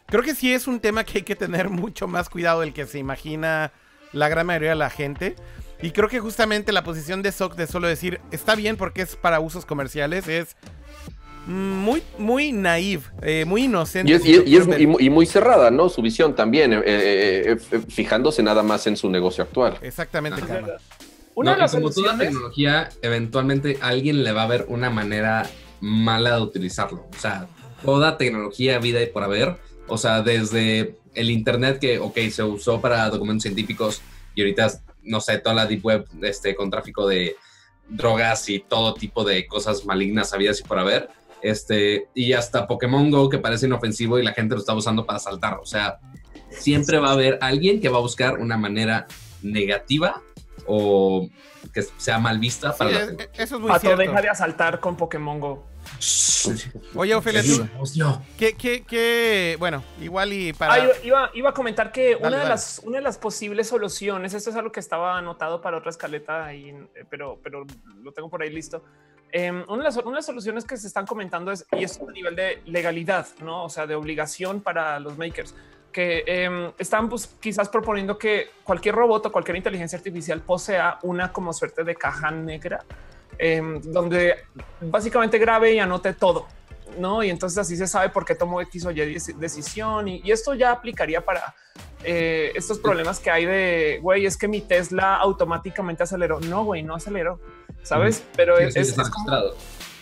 Creo que sí es un tema que hay que tener mucho más cuidado del que se imagina la gran mayoría de la gente. Y creo que justamente la posición de Sock de solo decir está bien porque es para usos comerciales es muy, muy naive, eh, muy inocente. Y, es, y, muy cerrada, ¿no? Su visión también, eh, eh, fijándose nada más en su negocio actual. Exactamente, Una de las como toda tecnología, eventualmente alguien le va a ver una manera mala de utilizarlo. O sea, toda tecnología, vida y por haber. O sea, desde el Internet que, ok, se usó para documentos científicos y ahorita, no sé, toda la Deep Web este, con tráfico de drogas y todo tipo de cosas malignas habidas y por haber. Este, y hasta Pokémon Go que parece inofensivo y la gente lo está usando para saltar. O sea, siempre va a haber alguien que va a buscar una manera negativa o que sea mal vista para Sí, la gente. eso es muy Pato, cierto. deja de asaltar con Pokémon Go. Oye, Ofelia. ¿qué, qué, qué- bueno, igual y para... Ah, iba, iba- a comentar que una, Dale, de dale. las, una de las posibles soluciones, esto es algo que estaba anotado para otra escaleta, y, eh, pero, pero lo tengo por ahí listo. Eh, una, de las, una de las soluciones que se están comentando es, y esto a nivel de legalidad, no? O sea, de obligación para los makers, que eh, están pues, quizás proponiendo que cualquier robot o cualquier inteligencia artificial posea una como suerte de caja negra, eh, donde básicamente grabe y anote todo. ¿no? Y entonces así se sabe por qué tomó X o Y dec- decisión y, y esto ya aplicaría para eh, estos problemas que hay de, güey, es que mi Tesla automáticamente aceleró. No, güey, no aceleró, ¿sabes? Pero Sí, es, sí, es- es como-.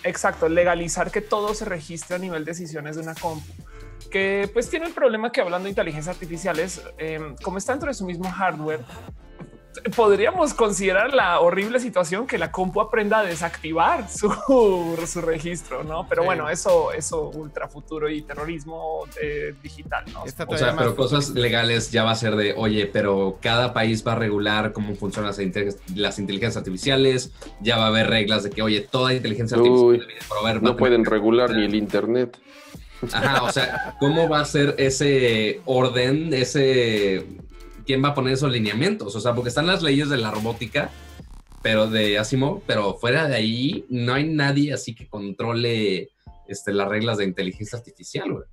Exacto, legalizar que todo se registre a nivel de decisiones de una compu. Que pues tiene el problema que hablando de inteligencia artificiales, eh, como está dentro de su mismo hardware, podríamos considerar la horrible situación que la compu aprenda a desactivar su, su registro, ¿no? Pero Sí. bueno, eso, eso ultra futuro y terrorismo eh, digital, ¿no? O sea, pero cosas legales ya va a ser de, oye, pero cada país va a regular cómo funcionan las, inte- las inteligencias artificiales, ya va a haber reglas de que, oye, toda inteligencia artificial Uy, debe de proveer- No pueden regular ni el internet. Ajá, o sea, ¿cómo va a ser ese orden, ese... ¿Quién va a poner esos lineamientos? O sea, porque están las leyes de la robótica, pero de Asimov, pero fuera de ahí no hay nadie así que controle este, las reglas de inteligencia artificial, güey.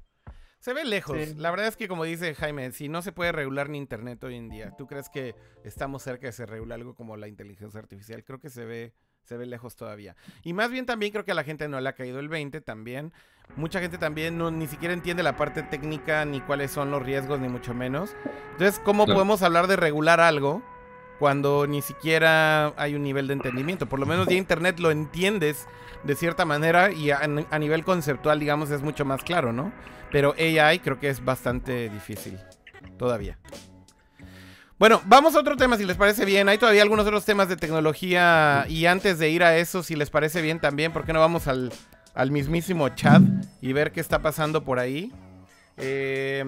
Se ve lejos. Sí. La verdad es que, como dice Jaime, si no se puede regular ni Internet hoy en día, ¿tú crees que estamos cerca de se regule algo como la inteligencia artificial? Creo que se ve, se ve lejos todavía. Y más bien también creo que a la gente no le ha caído el 20 también. Mucha gente también no, ni siquiera entiende la parte técnica, ni cuáles son los riesgos, ni mucho menos. Entonces, ¿cómo Claro. podemos hablar de regular algo cuando ni siquiera hay un nivel de entendimiento? Por lo menos ya Internet lo entiendes de cierta manera y a, a nivel conceptual, digamos, es mucho más claro, ¿no? Pero AI creo que es bastante difícil todavía. Bueno, vamos a otro tema si les parece bien. Hay todavía algunos otros temas de tecnología y antes de ir a eso, si les parece bien también, ¿por qué no vamos al, al mismísimo chat y ver qué está pasando por ahí? Eh,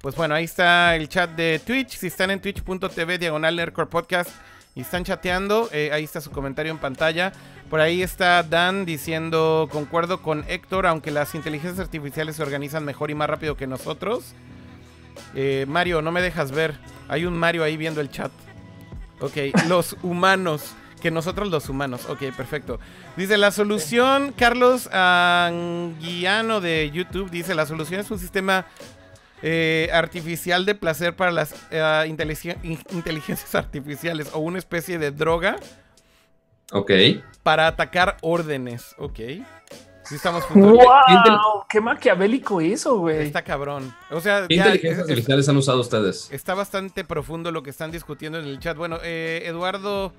pues bueno, ahí está el chat de Twitch. Si están en twitch.tv diagonal Nerdcore podcast y están chateando, eh, ahí está su comentario en pantalla. Por ahí está Dan diciendo, concuerdo con Héctor, aunque las inteligencias artificiales se organizan mejor y más rápido que nosotros. Eh, Mario, no me dejas ver. Hay un Mario ahí viendo el chat. Ok, los humanos. Que nosotros los humanos. Ok, perfecto. Dice la solución, Carlos Anguiano de YouTube, dice la solución es un sistema eh, artificial de placer para las eh, inteligen- in- inteligencias artificiales o una especie de droga Ok. para atacar órdenes. Ok. Sí estamos juntos. ¡Wow! ¡Qué maquiavélico eso, güey! Está cabrón. O sea, ¿Qué ya inteligencias es- es- artificiales han usado ustedes? está bastante profundo lo que están discutiendo en el chat. Bueno, eh, Eduardo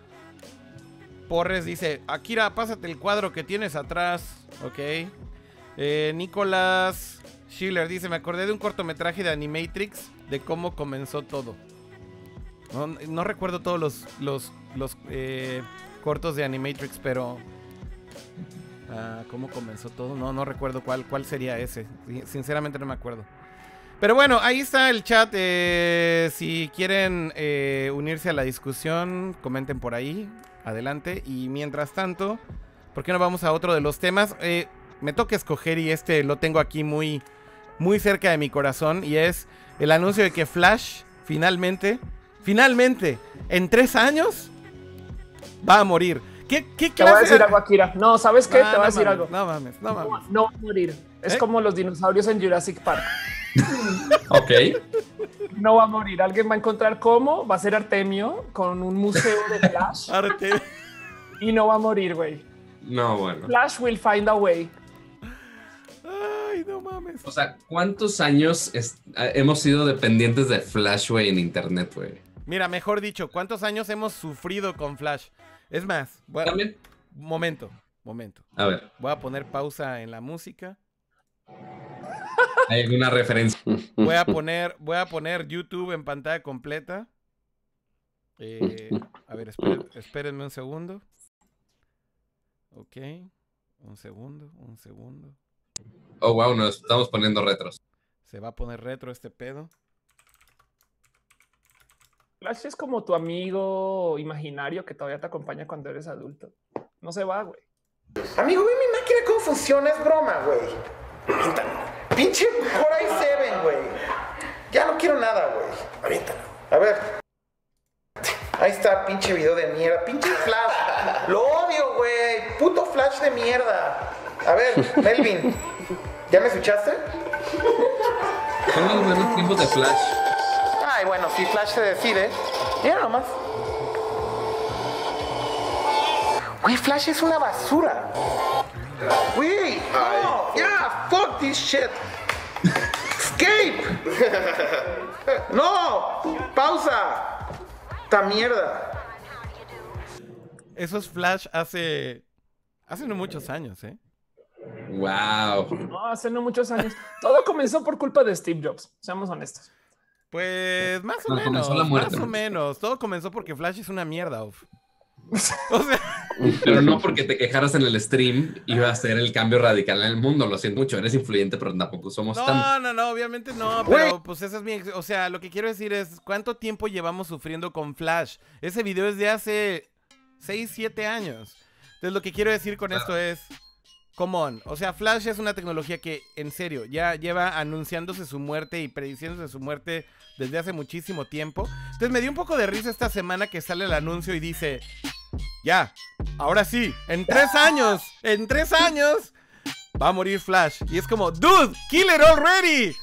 Porres dice, Akira, pásate el cuadro que tienes atrás. Ok. Eh, Nicolás Schiller dice, me acordé de un cortometraje de Animatrix de cómo comenzó todo. No, recuerdo todos los, los, eh, cortos de Animatrix, pero... ah, ¿Cómo comenzó todo? No, no recuerdo cuál, cuál sería ese. Sinceramente no me acuerdo. Pero bueno, ahí está el chat. eh, si quieren eh, unirse a la discusión, comenten por ahí. Adelante. Y mientras tanto, ¿por qué no vamos a otro de los temas? Eh, me toca escoger y este lo tengo aquí muy, muy cerca de mi corazón. Y es el anuncio de que Flash finalmente, finalmente, en tres años, va a morir. ¿Qué, qué Te voy a decir algo, Akira. No, ¿sabes qué? Ah, Te voy a decir mames, algo. No mames, no mames. No, no va a morir. Es ¿Eh? como los dinosaurios en Jurassic Park. Ok. No va a morir. Alguien va a encontrar cómo. Va a ser Artemio con un museo de Flash Arte. y no va a morir, güey. No, bueno. Flash will find a way. Ay, no mames. O sea, ¿cuántos años eh, hemos sido dependientes de Flash, güey, en internet, güey? Mira, mejor dicho, ¿cuántos años hemos sufrido con Flash? Es más, voy a- También. momento, momento. A ver, Voy a poner pausa en la música. ¿Hay alguna referencia? Voy a poner, voy a poner YouTube en pantalla completa. Eh, a ver, esperen- espérenme un segundo. Ok, un segundo, un segundo. Oh, wow, nos estamos poniendo retros. Se va a poner retro este pedo. Flash es como tu amigo imaginario que todavía te acompaña cuando eres adulto. No se va, güey. Amigo, ve mi máquina cómo funciona, es broma, güey. Pinche Core i7, güey. Ya no quiero nada, güey. Aviéntalo. A ver. Ahí está, pinche video de mierda. Pinche Flash. Lo odio, güey. Puto Flash de mierda. A ver, Melvin. ¿Ya me escuchaste? Son los buenos tiempos de Flash. Ay, bueno, si Flash se decide. Mira nomás. Güey, Flash es una basura. Güey, no, ya, fuck this shit. Escape. No, pausa. ¡Ta mierda! Eso es Flash hace. Hace no muchos años, ¿eh? Wow. No, hace no muchos años. Todo comenzó por culpa de Steve Jobs. Seamos honestos. Pues más o No, menos. más o ¿no? menos. Todo comenzó porque Flash es una mierda. uf. O sea, Pero no porque te quejaras en el stream iba a ser el cambio radical en el mundo. Lo siento mucho, eres influyente, pero tampoco somos tan. no, no, no, obviamente no, pero pues esa es mi, o sea, lo que quiero decir es cuánto tiempo llevamos sufriendo con Flash. Ese video es de hace 6, 7 años. Entonces lo que quiero decir con esto es, come on, o sea, Flash es una tecnología que en serio ya lleva anunciándose su muerte y prediciéndose su muerte desde hace muchísimo tiempo. Entonces me dio un poco de risa esta semana que sale el anuncio y dice, ya, ahora sí, en tres años, en tres años va a morir Flash. Y es como, dude, kill it already.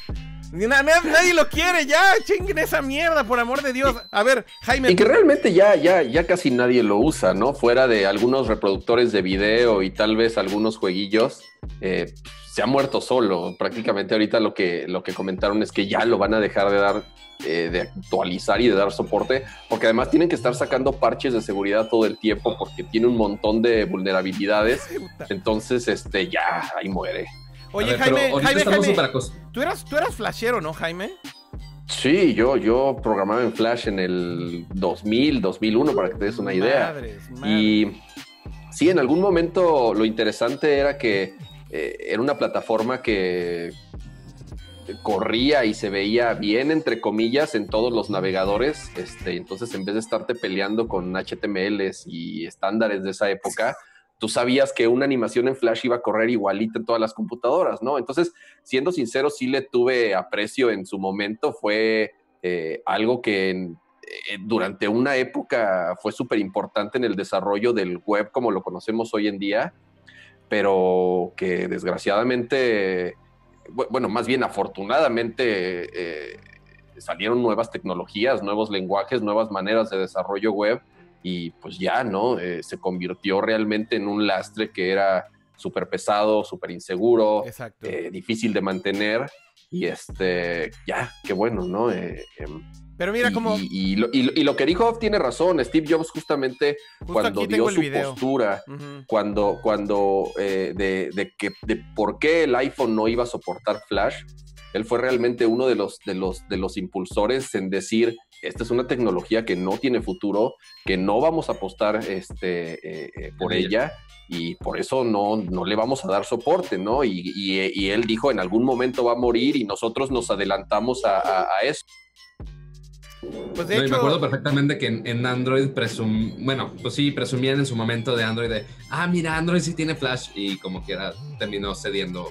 Na- na- nadie lo quiere, ya, chinguen esa mierda, por amor de Dios. A ver, Jaime. Y que realmente ya, ya, ya casi nadie lo usa, ¿no? Fuera de algunos reproductores de video y tal vez algunos jueguillos, eh, se ha muerto solo. Prácticamente ahorita lo que, lo que comentaron es que ya lo van a dejar de dar, eh, de actualizar y de dar soporte, porque además tienen que estar sacando parches de seguridad todo el tiempo porque tiene un montón de vulnerabilidades. Entonces, este, ya, ahí muere. Oye, ver, Jaime, Jaime, estamos Jaime, ¿tú eras, tú eras flashero, ¿no, Jaime? Sí, yo, yo programaba en Flash en el 2000, 2001, para que te des una idea. Madres, madres. Y sí, en algún momento lo interesante era que eh, era una plataforma que corría y se veía bien, entre comillas, en todos los navegadores. Este, entonces, en vez de estarte peleando con HTMLs y estándares de esa época, tú sabías que una animación en Flash iba a correr igualita en todas las computadoras, ¿no? Entonces, siendo sincero, sí le tuve aprecio en su momento. Fue eh, algo que eh, durante una época fue súper importante en el desarrollo del web como lo conocemos hoy en día, pero que desgraciadamente, bu- bueno, más bien afortunadamente, eh, salieron nuevas tecnologías, nuevos lenguajes, nuevas maneras de desarrollo web y pues ya, ¿no? Eh, se convirtió realmente en un lastre que era súper pesado, súper inseguro, eh, difícil de mantener y este, ya, qué bueno, ¿no? Eh, em, Pero mira y, cómo, y- y lo, y lo- y lo que dijo tiene razón. Steve Jobs justamente justo cuando dio su video. postura, cuando, cuando eh, de, de que de por qué el iPhone no iba a soportar Flash, él fue realmente uno de los, de los, de los impulsores en decir, esta es una tecnología que no tiene futuro, que no vamos a apostar este, eh, eh, por ella. y por eso no, no le vamos a dar soporte, ¿no? Y, y- y él dijo, en algún momento va a morir y nosotros nos adelantamos a- a- a eso. Pues de No, y hecho, me acuerdo perfectamente que en, en Android presum, bueno, pues sí, presumían en su momento de Android de, ah, mira, Android sí tiene Flash y como quiera terminó cediendo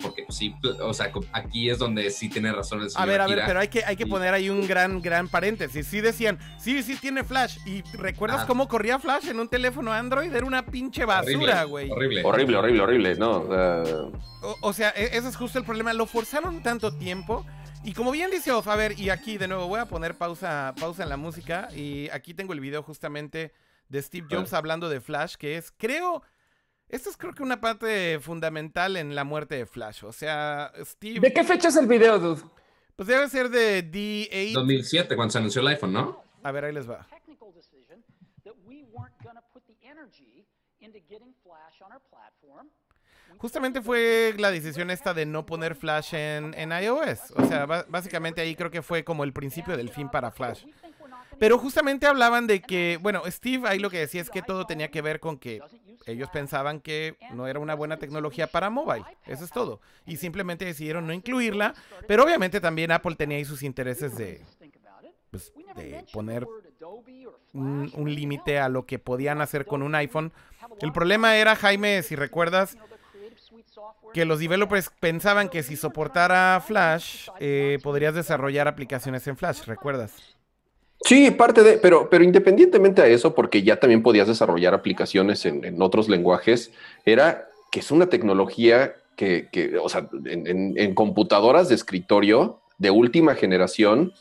porque pues, sí, o sea, aquí es donde sí tiene razón el A señor ver, a ver, Akira. pero hay que, hay que poner ahí un gran, gran paréntesis. Sí decían, sí, sí tiene Flash. ¿Y recuerdas Ah. cómo corría Flash en un teléfono Android? Era una pinche basura, güey. Horrible. Horrible, horrible, horrible, ¿no? O sea, O, o sea, e- ese es justo el problema. Lo forzaron tanto tiempo. Y como bien dice Off, a ver, y aquí de nuevo voy a poner pausa, pausa en la música. Y aquí tengo el video justamente de Steve A. Jobs hablando de Flash, que es, creo, esto es creo que una parte fundamental en la muerte de Flash. O sea, Steve, ¿De qué fecha es el video, dude? pues debe ser de D8. 2007 cuando se anunció el iPhone, ¿no? A ver, ahí les va. Justamente fue la decisión esta de no poner Flash en, en iOS. O sea, básicamente ahí creo que fue como el principio del fin para Flash. Pero justamente hablaban de que, bueno, Steve ahí lo que decía es que todo tenía que ver con que ellos pensaban que no era una buena tecnología para mobile. Eso es todo. Y simplemente decidieron no incluirla. Pero obviamente también Apple tenía ahí sus intereses de, pues, poner un, un límite a lo que podían hacer con un iPhone. El problema era, Jaime, si recuerdas, que los developers pensaban que si soportara Flash, eh, podrías desarrollar aplicaciones en Flash, ¿recuerdas? Sí, parte de, pero, pero independientemente a eso, porque ya también podías desarrollar aplicaciones en, en otros lenguajes, era que es una tecnología que, que o sea, en, en- en computadoras de escritorio de última generación,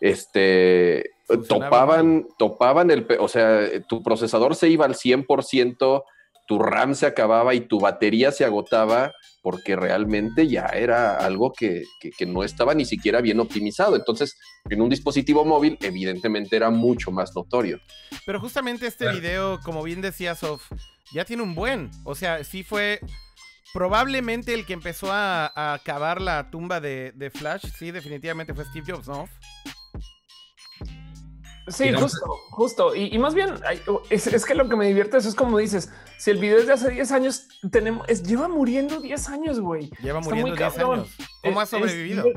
este, Funcionaba topaban, topaban el, o sea, tu procesador se iba al 100%, tu RAM se acababa y tu batería se agotaba porque realmente ya era algo que, que- que no estaba ni siquiera bien optimizado. Entonces, en un dispositivo móvil, evidentemente era mucho más notorio. Pero justamente este Claro. video, como bien decía Sof, ya tiene un buen. O sea, sí fue probablemente el que empezó a, a acabar la tumba de, de Flash. Sí, definitivamente fue Steve Jobs, ¿no? Sí, justo, justo. Y, y más bien, ay, es, es que lo que me divierte eso es como dices, si el video es de hace 10 años, tenemos, es, lleva muriendo 10 años, güey. Lleva Está muriendo muy 10 cabrón. años. ¿Cómo ha Es- sobrevivido? es-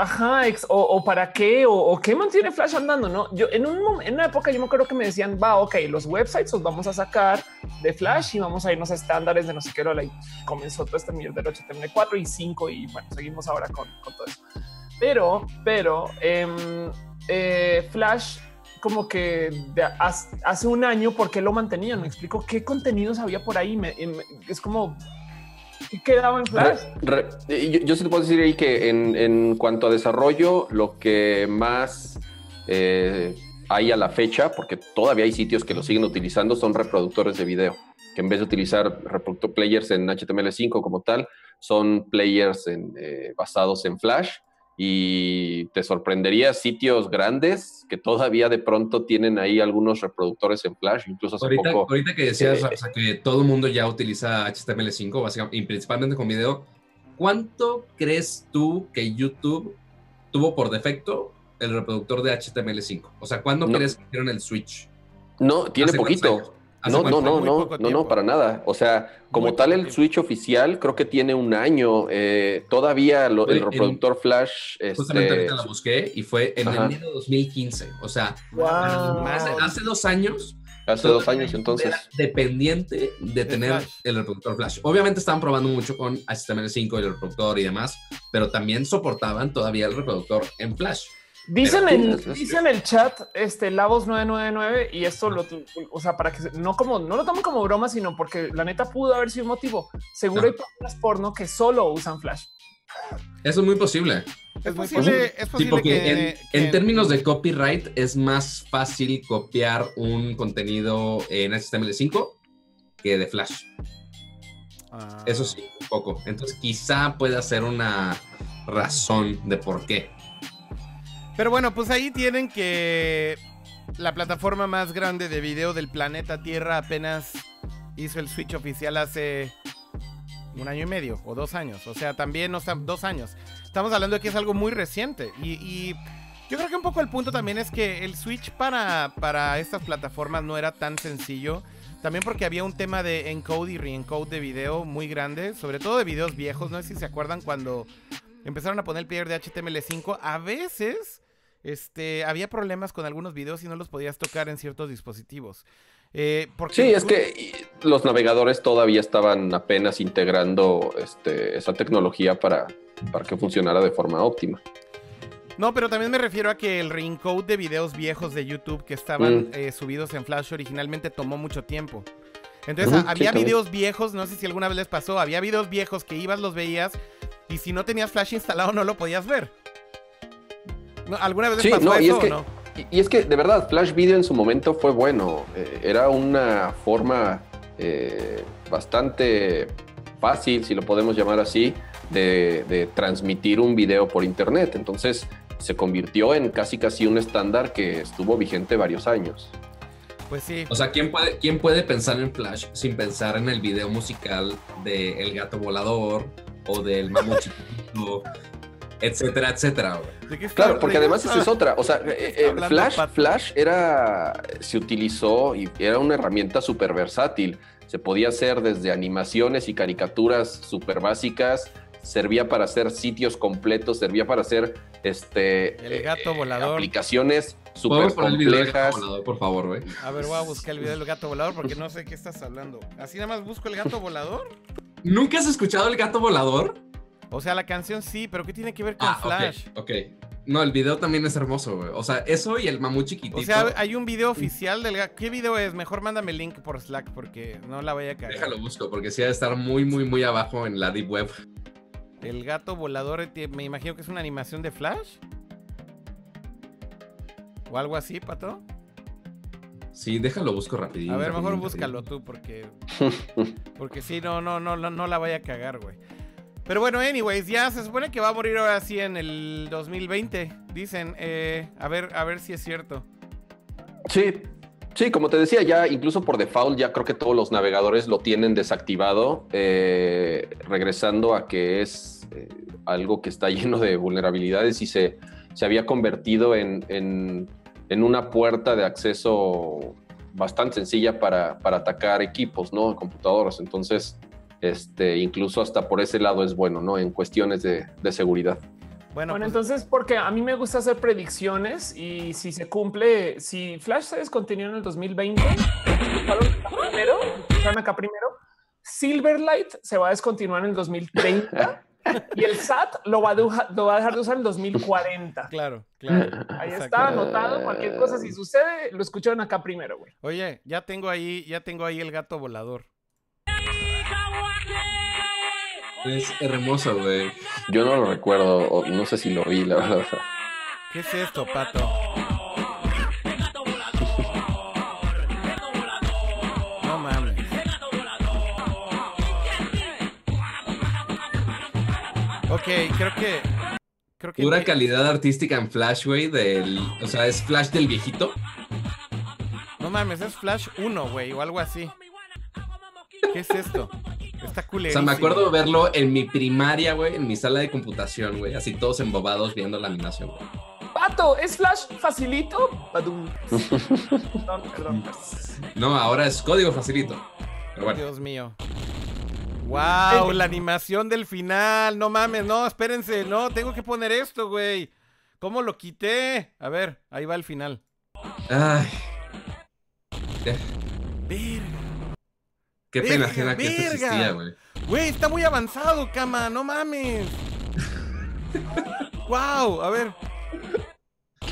ajá, ex- o, o para qué, o, o qué mantiene Flash andando, ¿no? Yo en, un, en una época yo me acuerdo que me decían, va, ok, los websites los vamos a sacar de Flash y vamos a irnos a estándares de no sé qué, hora, y comenzó todo este mierda del HTML4 y 5 y bueno, seguimos ahora con, con todo eso. Pero, pero, em, eh, Flash como que de hace un año, ¿por qué lo mantenían? Me explico qué contenidos había por ahí. Me- em, es como, ¿qué quedaba en Flash? Re- re- yo, yo sí te puedo decir ahí que en, en cuanto a desarrollo, lo que más eh, hay a la fecha, porque todavía hay sitios que lo siguen utilizando, son reproductores de video, que en vez de utilizar reproductor players en HTML5 como tal, son players en, eh, basados en Flash. Y te sorprendería sitios grandes que todavía de pronto tienen ahí algunos reproductores en Flash, incluso hace Ahorita, poco. ahorita que decías eh, o sea, que todo el mundo ya utiliza HTML5, básicamente, y principalmente con video, ¿cuánto crees tú que YouTube tuvo por defecto el reproductor de HTML5? O sea, ¿cuándo No. crees que hicieron el switch? No, tiene ¿Hace cuántos poquito. No, no, no, no, no, no, para nada. O sea, como Muy tal, el tiempo. Switch oficial creo que tiene un año. eh, todavía lo- el reproductor Flash. Justamente este, ahorita la busqué y fue en Ajá. enero de 2015. O sea, Wow. hace, hace dos años. hace dos años, entonces. Era dependiente de tener el reproductor Flash. Obviamente estaban probando mucho con HTML5 y el reproductor y demás, pero también soportaban todavía el reproductor en Flash. Dicen en, el chat este Lavos 999 y esto lo, o sea, para que se- no como no lo tomen como broma, sino porque la neta pudo haber sido un motivo. Seguro Ah. hay páginas porno que solo usan Flash. Eso es muy posible. Es posible, es Sí, posible porque que, en, que- en términos de copyright es más fácil copiar un contenido en HTML5 que de Flash. Ah. Eso sí, un poco. Entonces quizá pueda ser una razón de por qué. Pero bueno, pues ahí tienen que la plataforma más grande de video del planeta Tierra apenas hizo el Switch oficial hace un año y medio o dos años. O sea, también no están dos años. Estamos hablando de que es algo muy reciente. Y, yo creo que un poco el punto también es que el Switch para, para estas plataformas no era tan sencillo. También porque había un tema de encode y reencode de video muy grande, sobre todo de videos viejos. No sé si se acuerdan cuando empezaron a poner el player de HTML5. A veces este, había problemas con algunos videos y no los podías tocar en ciertos dispositivos. Eh, porque Sí, es que los navegadores todavía estaban apenas integrando este, esa tecnología para, para que funcionara de forma óptima. No, pero también me refiero a que el reencode de videos viejos de YouTube que estaban Mm. eh, subidos en Flash originalmente tomó mucho tiempo. Entonces había videos viejos, no sé si alguna vez les pasó, había videos viejos que ibas, los veías y si no tenías Flash instalado no lo podías ver. No, ¿Alguna vez Sí, pasó no, eso y es o que, no? y, y es que de verdad, Flash Video en su momento fue bueno. Eh, era una forma eh, bastante fácil, si lo podemos llamar así, de, de transmitir un video por internet. Entonces se convirtió en casi casi un estándar que estuvo vigente varios años. Pues sí. O sea, ¿quién puede, ¿quién puede pensar en Flash sin pensar en el video musical de El Gato Volador o del Mamut Chiquito? etcétera, etcétera, güey. ¿De qué está- Claro, porque además esa es otra. O sea, ¿de qué eh, eh, Flash? Flash era, se utilizó y era una herramienta súper versátil. Se podía hacer desde animaciones y caricaturas súper básicas, servía para hacer sitios completos, servía para hacer este El gato volador. aplicaciones súper ¿Podemos poner el video del gato complejas. volador, por favor, güey? A ver, voy a buscar el video del gato volador porque no sé qué estás hablando. ¿Así nada más busco el gato volador? ¿Nunca has escuchado el gato volador? O sea, la canción sí, pero ¿qué tiene que ver con Ah, Flash? ok, ok. No, el video también es hermoso, güey. O sea, eso y el mamú chiquitito. O sea, hay un video oficial del gato. ¿Qué video es? Mejor mándame el link por Slack porque no la vaya a cagar. Déjalo busco, porque sí ha de estar muy, muy, muy abajo en la Deep Web. El gato volador, eh, me imagino que es una animación de Flash. O algo así, pato. Sí, déjalo busco rapidito. A ver, mejor búscalo tú porque porque sí no no no no, no la vaya a cagar, güey. Pero bueno, anyways, ya se supone que va a morir ahora sí en el 2020, dicen. Eh, a ver, a ver si es cierto. Sí, sí, como te decía, ya incluso por default, ya creo que todos los navegadores lo tienen desactivado, eh, regresando a que es eh, algo que está lleno de vulnerabilidades y se, se había convertido en, en- en una puerta de acceso bastante sencilla para, para atacar equipos, ¿no? Computadoras. Entonces, este, incluso hasta por ese lado es bueno, ¿no? En cuestiones de, de seguridad. Bueno, Bueno, pues, entonces, porque a mí me gusta hacer predicciones y si se cumple, si Flash se descontinúa en el 2020, escucharon acá primero, escucharon acá primero, Silverlight se va a descontinuar en el 2030 y el SAT lo va a, lo va a dejar de usar en el 2040. claro, claro. Ahí exacto. está anotado. Cualquier cosa, si sucede, lo escucharon acá primero, güey. Oye, ya tengo ahí, ya tengo ahí el gato volador. Es hermoso, güey. Yo no lo recuerdo, o no sé si lo vi, la verdad. ¿Qué es esto, pato? No mames. Ok, creo que. Creo que. Pura calidad artística en Flash, güey. Del, o sea, es Flash del viejito. No mames, es Flash 1, güey, o algo así. ¿Qué es esto? Está O culerísimo. sea, me acuerdo verlo en mi primaria, güey, en mi sala de computación, güey. Así todos embobados viendo la animación, güey. Pato, ¿es Flash facilito? Badum. Perdón, perdón. No, ahora es código facilito. Pero bueno. Dios mío. Wow, la animación del final. No mames, no, espérense, no, tengo que poner esto, güey. ¿Cómo lo quité? A ver, ahí va el final. Ay, Verga. Qué Verga, pena ajena que esto existía, güey. Güey, está muy avanzado, cama, no mames. wow, a ver.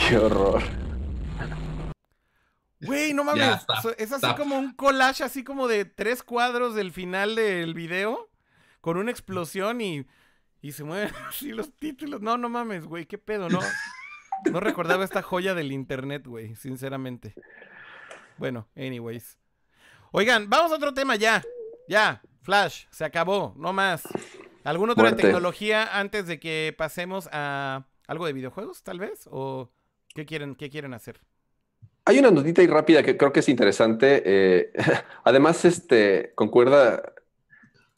Qué horror. Güey, no mames. Ya, está, So- es así como un collage, así como de tres cuadros del final del video, con una explosión y, y se mueven así los títulos. No, no mames, güey, qué pedo, no. No recordaba esta joya del internet, güey, sinceramente. Bueno, anyways. Oigan, vamos a otro tema ya. Ya, Flash, se acabó, no más. ¿Alguna otra Muerte. tecnología antes de que pasemos a algo de videojuegos, tal vez? ¿O qué quieren, qué quieren hacer? Hay una notita ahí rápida que creo que es interesante. eh, además, este concuerda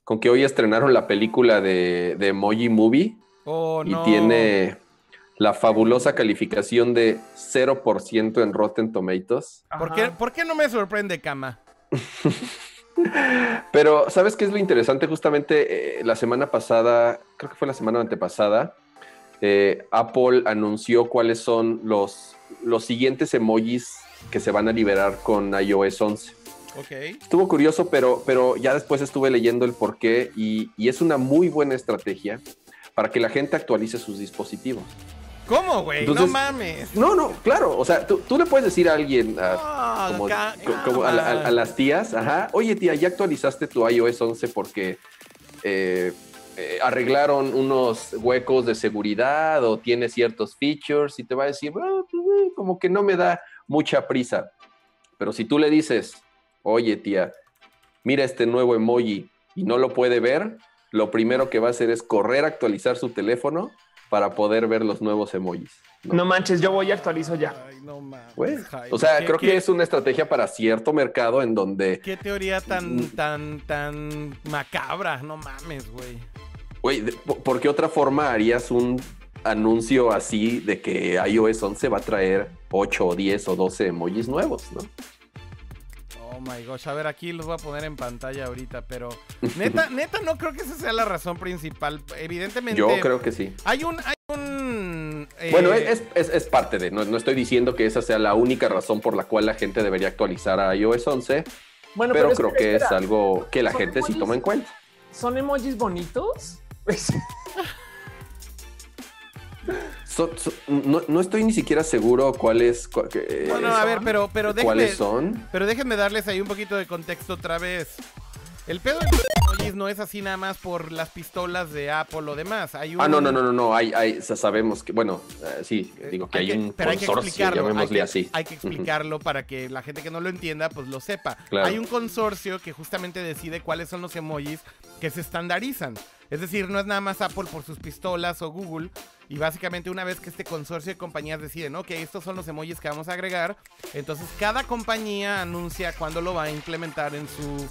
con que hoy estrenaron la película de, de Emoji Movie Oh, y no. tiene la fabulosa calificación de 0% en Rotten Tomatoes. ¿Por qué, ¿Por qué no me sorprende, Cama? Pero, ¿sabes qué es lo interesante? Justamente eh, la semana pasada, creo que fue la semana antepasada, eh, Apple anunció cuáles son los, los siguientes emojis que se van a liberar con iOS 11. Ok. Estuvo curioso, pero, pero ya después estuve leyendo el porqué y, y es una muy buena estrategia para que la gente actualice sus dispositivos. ¿Cómo, güey? No mames. No, no, claro, o sea, tú, tú le puedes decir a alguien, a, Ah, como, a, las tías, ajá, oye tía, ya actualizaste tu iOS 11 porque eh, eh, arreglaron unos huecos de seguridad o tiene ciertos features y te va a decir, "Ah, pues, eh, como que no me da mucha prisa. Pero si tú le dices, oye tía, mira este nuevo emoji y no lo puede ver, lo primero que va a hacer es correr a actualizar su teléfono para poder ver los nuevos emojis. ¿no? No manches, yo voy y actualizo ya. Ay, no mames. Güey, Jaime. O sea, ¿Qué- creo qué- que es una estrategia para cierto mercado en donde, Qué teoría tan, Mm. tan, tan macabra. No mames, güey. güey, ¿por qué otra forma harías un anuncio así de que iOS 11 va a traer 8 o 10 o 12 emojis nuevos, ¿no? Oh my gosh, a ver, aquí los voy a poner en pantalla ahorita, pero neta, neta no creo que esa sea la razón principal. Evidentemente. Yo creo que sí. Hay un, hay un. eh, Bueno, es, es- es parte de, no, no estoy diciendo que esa sea la única razón por la cual la gente debería actualizar a iOS 11, Bueno, pero creo espera, que es algo que la ¿Son gente sí toma en cuenta. ¿Son emojis bonitos? So- so- no, no estoy ni siquiera seguro cuáles cua- que- Bueno, a ver, pero, pero déjenme, cuáles son. pero déjenme darles ahí un poquito de contexto otra vez. El pedo de los emojis no es así nada más por las pistolas de Apple o demás. Hay un, Ah, no, no, no, no, no, hay, hay, sa- sabemos que, bueno, eh, sí, digo que hay, un pero hay que consorcio, explicarlo, hay llamémosle que, así. hay que explicarlo para que la gente que no lo entienda pues lo sepa. Claro. Hay un consorcio que justamente decide cuáles son los emojis que se estandarizan. Es decir, no es nada más Apple por sus pistolas o Google. Y básicamente una vez que este consorcio de compañías deciden, ok, estos son los emojis que vamos a agregar, entonces cada compañía anuncia cuándo lo va a implementar en su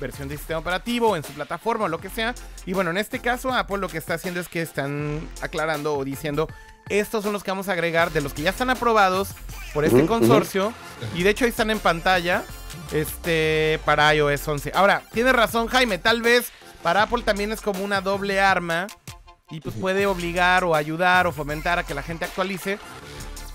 versión de sistema operativo, en su plataforma o lo que sea. Y bueno, en este caso Apple lo que está haciendo es que están aclarando o diciendo, estos son los que vamos a agregar de los que ya están aprobados por este consorcio. Y de hecho ahí están en pantalla este, para iOS 11. Ahora, tienes razón Jaime, tal vez para Apple también es como una doble arma y pues puede obligar o ayudar o fomentar a que la gente actualice.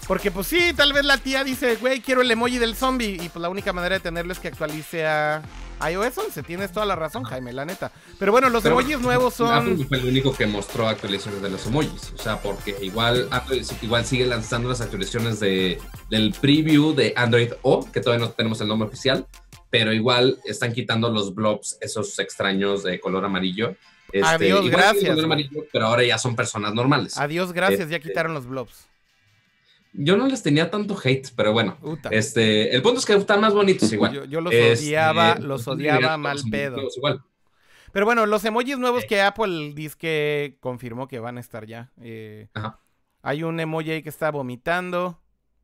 Porque pues sí, tal vez la tía dice, güey, quiero el emoji del zombie. Y pues la única manera de tenerlo es que actualice a iOS 11. Tienes toda la razón, Jaime, la neta. Pero bueno, los Pero emojis nuevos Apple son... fue el único que mostró actualizaciones de los emojis. O sea, porque igual Apple igual sigue lanzando las actualizaciones de, del preview de Android O, que todavía no tenemos el nombre oficial, pero igual están quitando los blobs, esos extraños de color amarillo. Este, Adiós, gracias, amarillo, pero ahora ya son personas normales. Adiós, gracias, ya Este- quitaron los blobs. Yo no les tenía tanto hate, pero bueno. Este, el punto es que están más bonitos igual. Yo, yo los Este, odiaba, los pues, odiaba mal pedo. Igual. Pero bueno, los emojis nuevos que Apple dice que confirmó que van a estar ya. eh, Ajá. hay un emoji ahí que está vomitando.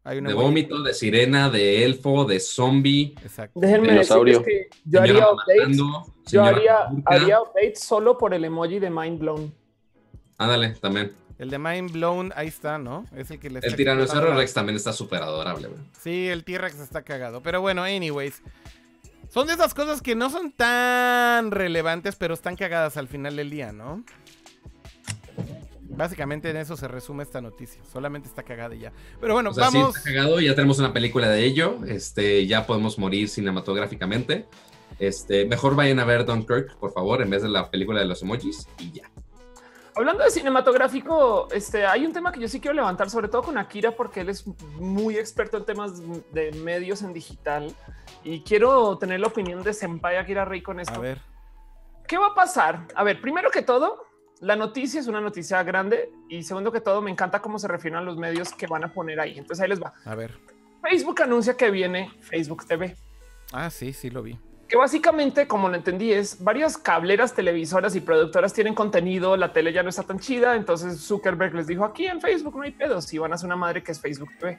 Hay De vómito, de sirena, de elfo, de zombie. Exacto. Déjenme Dinosaurio. decirles que yo haría updates. matando, Yo haría, updates solo por el emoji de Mind Blown. Ándale, también. El de Mind Blown, ahí está, ¿no? Es el que le El tiranosaurio Rex también está súper adorable, güey. Sí, el T-Rex está cagado. Pero bueno, anyways. Son de esas cosas que no son tan relevantes, pero están cagadas al final del día, ¿no? Básicamente en eso se resume esta noticia. Solamente está cagada y ya. Pero bueno, O sea, vamos. sí, está cagado, ya tenemos una película de ello. Este, ya podemos morir cinematográficamente. Este, mejor vayan a ver Dunkirk, por favor, en vez de la película de los emojis y ya. Hablando de cinematográfico, este, hay un tema que yo sí quiero levantar, sobre todo con Akira, porque él es muy experto en temas de medios en digital y quiero tener la opinión de Senpai Akira Rey con esto. A ver. ¿Qué va a pasar? A ver, primero que todo, la noticia es una noticia grande y segundo que todo, me encanta cómo se refieren a los medios que van a poner ahí. Entonces ahí les va. A ver. Facebook anuncia que viene Facebook TV. Ah, sí, sí lo vi. que básicamente, como lo entendí, es varias cableras, televisoras y productoras tienen contenido, la tele ya no está tan chida, entonces Zuckerberg les dijo aquí en Facebook no hay pedos, si van a hacer una madre que es Facebook TV.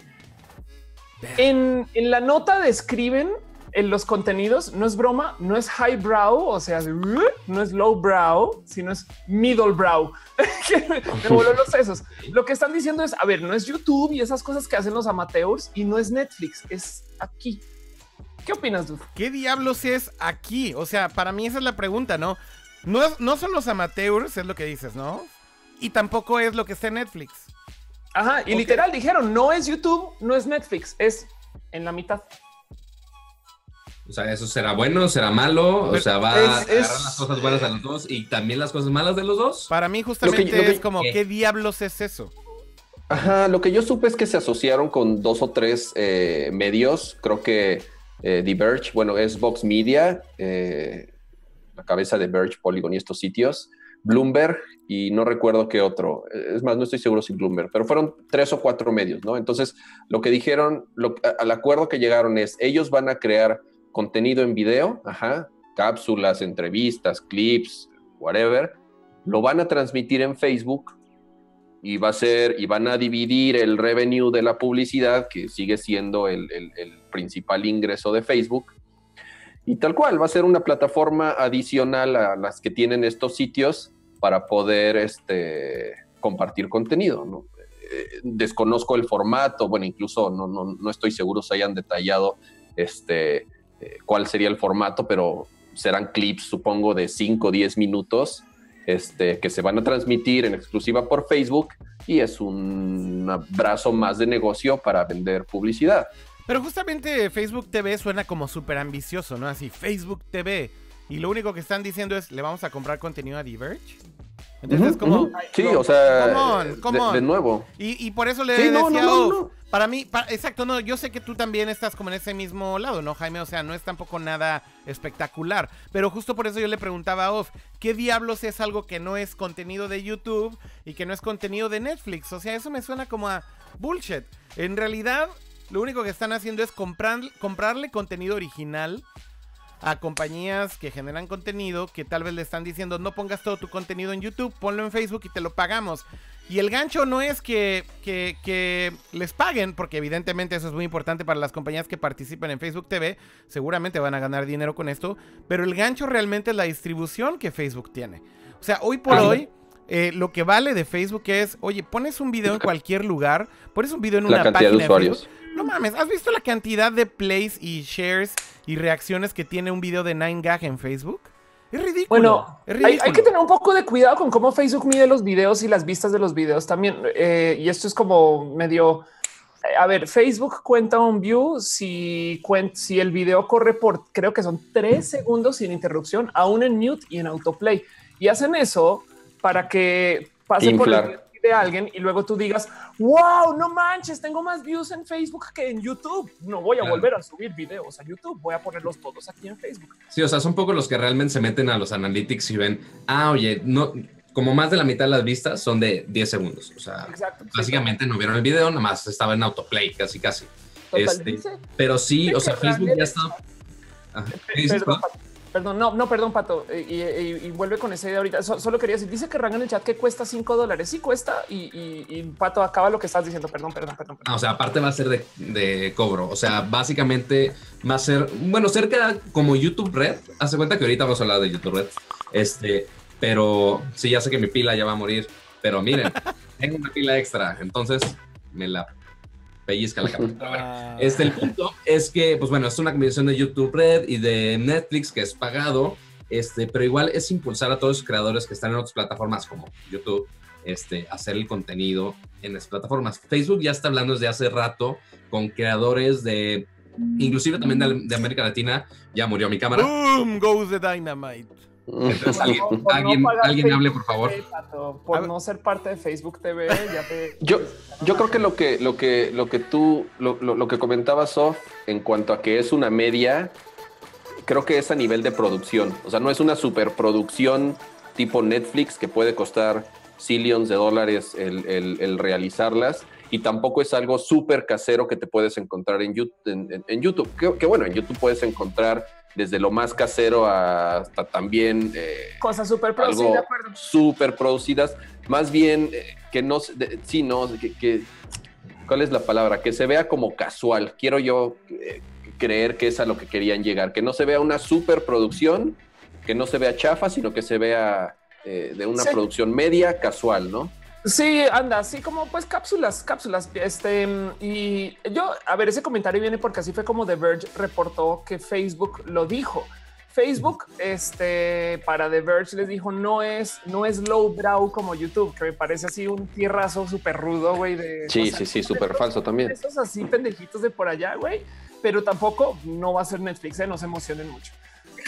En, en la nota describen en los contenidos, no es broma, no es highbrow, o sea, no es lowbrow, sino es middle brow. Me voló los sesos. Lo que están diciendo es, a ver, no es YouTube y esas cosas que hacen los amateurs y no es Netflix, es aquí. ¿Qué opinas? ¿Qué diablos es aquí? O sea, para mí esa es la pregunta, ¿no? No, no son los amateurs, es lo que dices, ¿no? Y tampoco es lo que está en Netflix. Ajá, y literal dijeron, no es YouTube, no es Netflix, es en la mitad. O sea, eso será bueno, será malo. O Pero sea, va es- a agarrar es- las cosas buenas de los dos y también las cosas malas de los dos. Para mí justamente Lo que- lo que- es como, ¿Qué? ¿qué diablos es eso? Ajá, lo que yo supe es que se asociaron con dos o tres eh, medios. Creo que eh, The Verge, bueno, es Vox Media, eh, la cabeza de Verge, Polygon y estos sitios, Bloomberg y no recuerdo qué otro. Eh, Es más, no estoy seguro si Bloomberg, pero fueron tres o cuatro medios, ¿no? Entonces, lo que dijeron, lo- al acuerdo que llegaron es, ellos van a crear contenido en video, cápsulas, entrevistas, clips, whatever, lo van a transmitir en Facebook y va a ser, y van a dividir el revenue de la publicidad, que sigue siendo el, principal ingreso de Facebook. Y tal cual, va a ser una plataforma adicional a las que tienen estos sitios para poder este, compartir contenido. Eh, desconozco el formato, bueno, incluso no, no, no estoy seguro si hayan detallado este, eh, cuál sería el formato, pero serán clips, supongo, de 5 o 10 minutos este, que se van a transmitir en exclusiva por Facebook y es un brazo más de negocio para vender publicidad. Pero justamente Facebook TV suena como súper ambicioso, ¿no? Así, Facebook TV. Y lo único que están diciendo es, ¿le vamos a comprar contenido a Diverge? Entonces es como... Sí, o sea, Come on, come de, on. de nuevo. Y, y por eso le Sí, decía, no, no, no, "Oh, no". Para mí, pa- exacto, no, yo sé que tú también estás como en ese mismo lado, ¿no, Jaime? O sea, no es tampoco nada espectacular. Pero justo por eso yo le preguntaba a Off, ¿qué diablos es algo que no es contenido de YouTube y que no es contenido de Netflix? O sea, eso me suena como a bullshit. En realidad, lo único que están haciendo es comprar, comprarle contenido original a compañías que generan contenido que tal vez le están diciendo no pongas todo tu contenido en YouTube, ponlo en Facebook y te lo pagamos. Y el gancho no es que, que, que les paguen, porque evidentemente eso es muy importante para las compañías que participan en Facebook TV, seguramente van a ganar dinero con esto, pero el gancho realmente es la distribución que Facebook tiene. O sea, hoy por hoy, eh, lo que vale de Facebook es, oye, pones un video en cualquier lugar, pones un video en La una cantidad página de usuarios. Facebook, no mames, ¿has visto la cantidad de plays y shares y reacciones que tiene un video de 9gag en Facebook? Es ridículo. Bueno, es hay, ridículo. hay que tener un poco de cuidado con cómo Facebook mide los videos y las vistas de los videos también. Eh, y esto es como medio. eh, A ver, Facebook cuenta un view si, si el video corre por creo que son tres segundos sin interrupción, aún en mute y en autoplay. Y hacen eso para que pase por el de alguien y luego tú digas, wow, no manches, tengo más views en Facebook que en YouTube. No voy a Claro. volver a subir videos a YouTube, voy a ponerlos todos aquí en Facebook. Sí, o sea, son pocos los que realmente se meten a los analytics y ven, ah, oye, no, como más de la mitad de las vistas son de 10 segundos. O sea, Exacto. sí, básicamente no vieron el video, nada más estaba en autoplay, casi, casi. total, este, Pero sí, o sea, Facebook ya está- está. Ajá. ¿Qué dices, Perdón, no? No, perdón, Pato. eh, Y, y- vuelve con esa idea ahorita. So- solo quería decir, dice que Ranga en el chat que cuesta 5 dólares. Sí cuesta. Y, y- Pato, acaba lo que estás diciendo. Perdón, perdón, perdón. perdón. Ah, o sea, aparte va a ser de, de cobro. O sea, básicamente va a ser, bueno, cerca como YouTube Red. Hace cuenta que ahorita vamos a hablar de YouTube Red. Este, pero sí, ya sé que mi pila ya va a morir. Pero miren, tengo una pila extra. Entonces me la pellizca la cámara. Pero bueno, Ah. Este, el punto es que, pues bueno, es una combinación de YouTube Red y de Netflix que es pagado, este, pero igual es impulsar a todos los creadores que están en otras plataformas como YouTube, este, hacer el contenido en las plataformas. Facebook ya está hablando desde hace rato con creadores de, inclusive también de, de América Latina, ya murió mi cámara. Boom goes the dynamite. Entonces, alguien, no- alguien, hable, por favor. TV, por no ser parte de Facebook TV, ya te. Yo, yo creo que lo que, lo que, lo que tú, lo, lo- lo que comentabas, Sof, en cuanto a que es una media, creo que es a nivel de producción. O sea, no es una superproducción tipo Netflix que puede costar zillions de dólares el, el- el realizarlas. Y tampoco es algo súper casero que te puedes encontrar en YouTube. En, en- en YouTube. Que, que bueno, en YouTube puedes encontrar desde lo más casero hasta también eh, Cosa súper pro, sí, algo de acuerdo. súper producidas, más bien eh, que no, de- sí, no, que, que- ¿cuál es la palabra? Que se vea como casual. Quiero yo eh, creer que es a lo que querían llegar, que no se vea una superproducción, que no se vea chafa, sino que se vea de una Sí. producción media casual, ¿no? Sí, anda, así como pues cápsulas, cápsulas. Este y yo, a ver, ese comentario viene porque así fue como The Verge reportó que Facebook lo dijo. Facebook, este, para The Verge les dijo no es, no es low brow como YouTube, que me parece así un tierrazo súper rudo, güey. De Sí, o sea, sí, sí, súper falso también. Esos así pendejitos de por allá, güey. Pero tampoco no va a ser Netflix, ¿eh? no se emocionen mucho.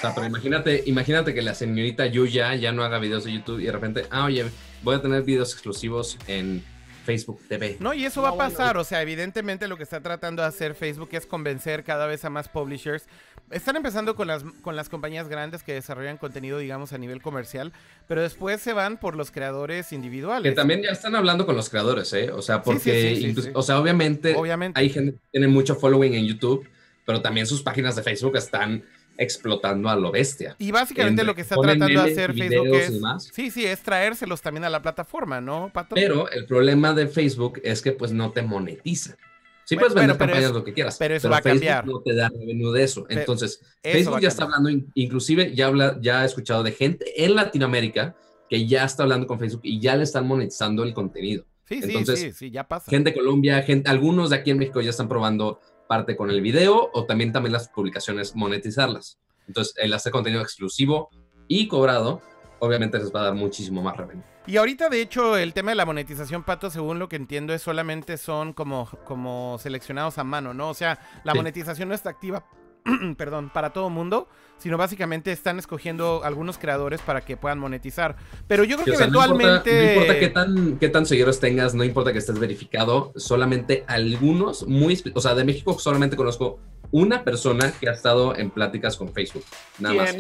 O sea, pero imagínate, imagínate que la señorita Yuya ya no haga videos de YouTube y de repente, ah, oye, voy a tener videos exclusivos en Facebook TV. No, y eso No, va a bueno. pasar. O sea, evidentemente lo que está tratando de hacer Facebook es convencer cada vez a más publishers. Están empezando con las, con las compañías grandes que desarrollan contenido, digamos, a nivel comercial, pero después se van por los creadores Que individuales. también ya están hablando con los creadores, ¿eh? O sea, porque, sí, sí, sí, incluso- sí. o sea, obviamente, Obviamente. hay gente que tiene mucho following en YouTube, pero también sus páginas de Facebook están explotando a lo bestia. Y básicamente en- lo que está tratando de hacer Facebook es. demás. Sí, sí, es traérselos también a la plataforma, ¿no, Pato? Pero el problema de Facebook es que pues no te monetiza. Sí Bueno, puedes vender pero campañas eso- lo que quieras, pero eso va a Facebook cambiar. no te da revenue de eso. Entonces, eso Facebook a ya está hablando, in- inclusive ya habla, ya he escuchado de gente en Latinoamérica que ya está hablando con Facebook y ya le están monetizando el contenido. Sí, sí, Entonces, sí, sí, ya pasa. Gente de Colombia, gente, algunos de aquí en México ya están probando parte con el video o también, también las publicaciones monetizarlas. Entonces, el hacer contenido exclusivo y cobrado, obviamente les va a dar muchísimo más revenue. Y ahorita, de hecho, el tema de la monetización, Pato, según lo que entiendo, es solamente son como, como seleccionados a mano, ¿no? O sea, la Sí. monetización no está activa, perdón, para todo mundo, sino básicamente están escogiendo algunos creadores para que puedan monetizar. Pero yo creo que o sea, no importa- eventualmente... No importa, qué, tan, qué tan seguidores tengas, no importa que estés verificado, solamente algunos, muy, o sea, de México solamente conozco una persona que ha estado en pláticas con Facebook, nada más.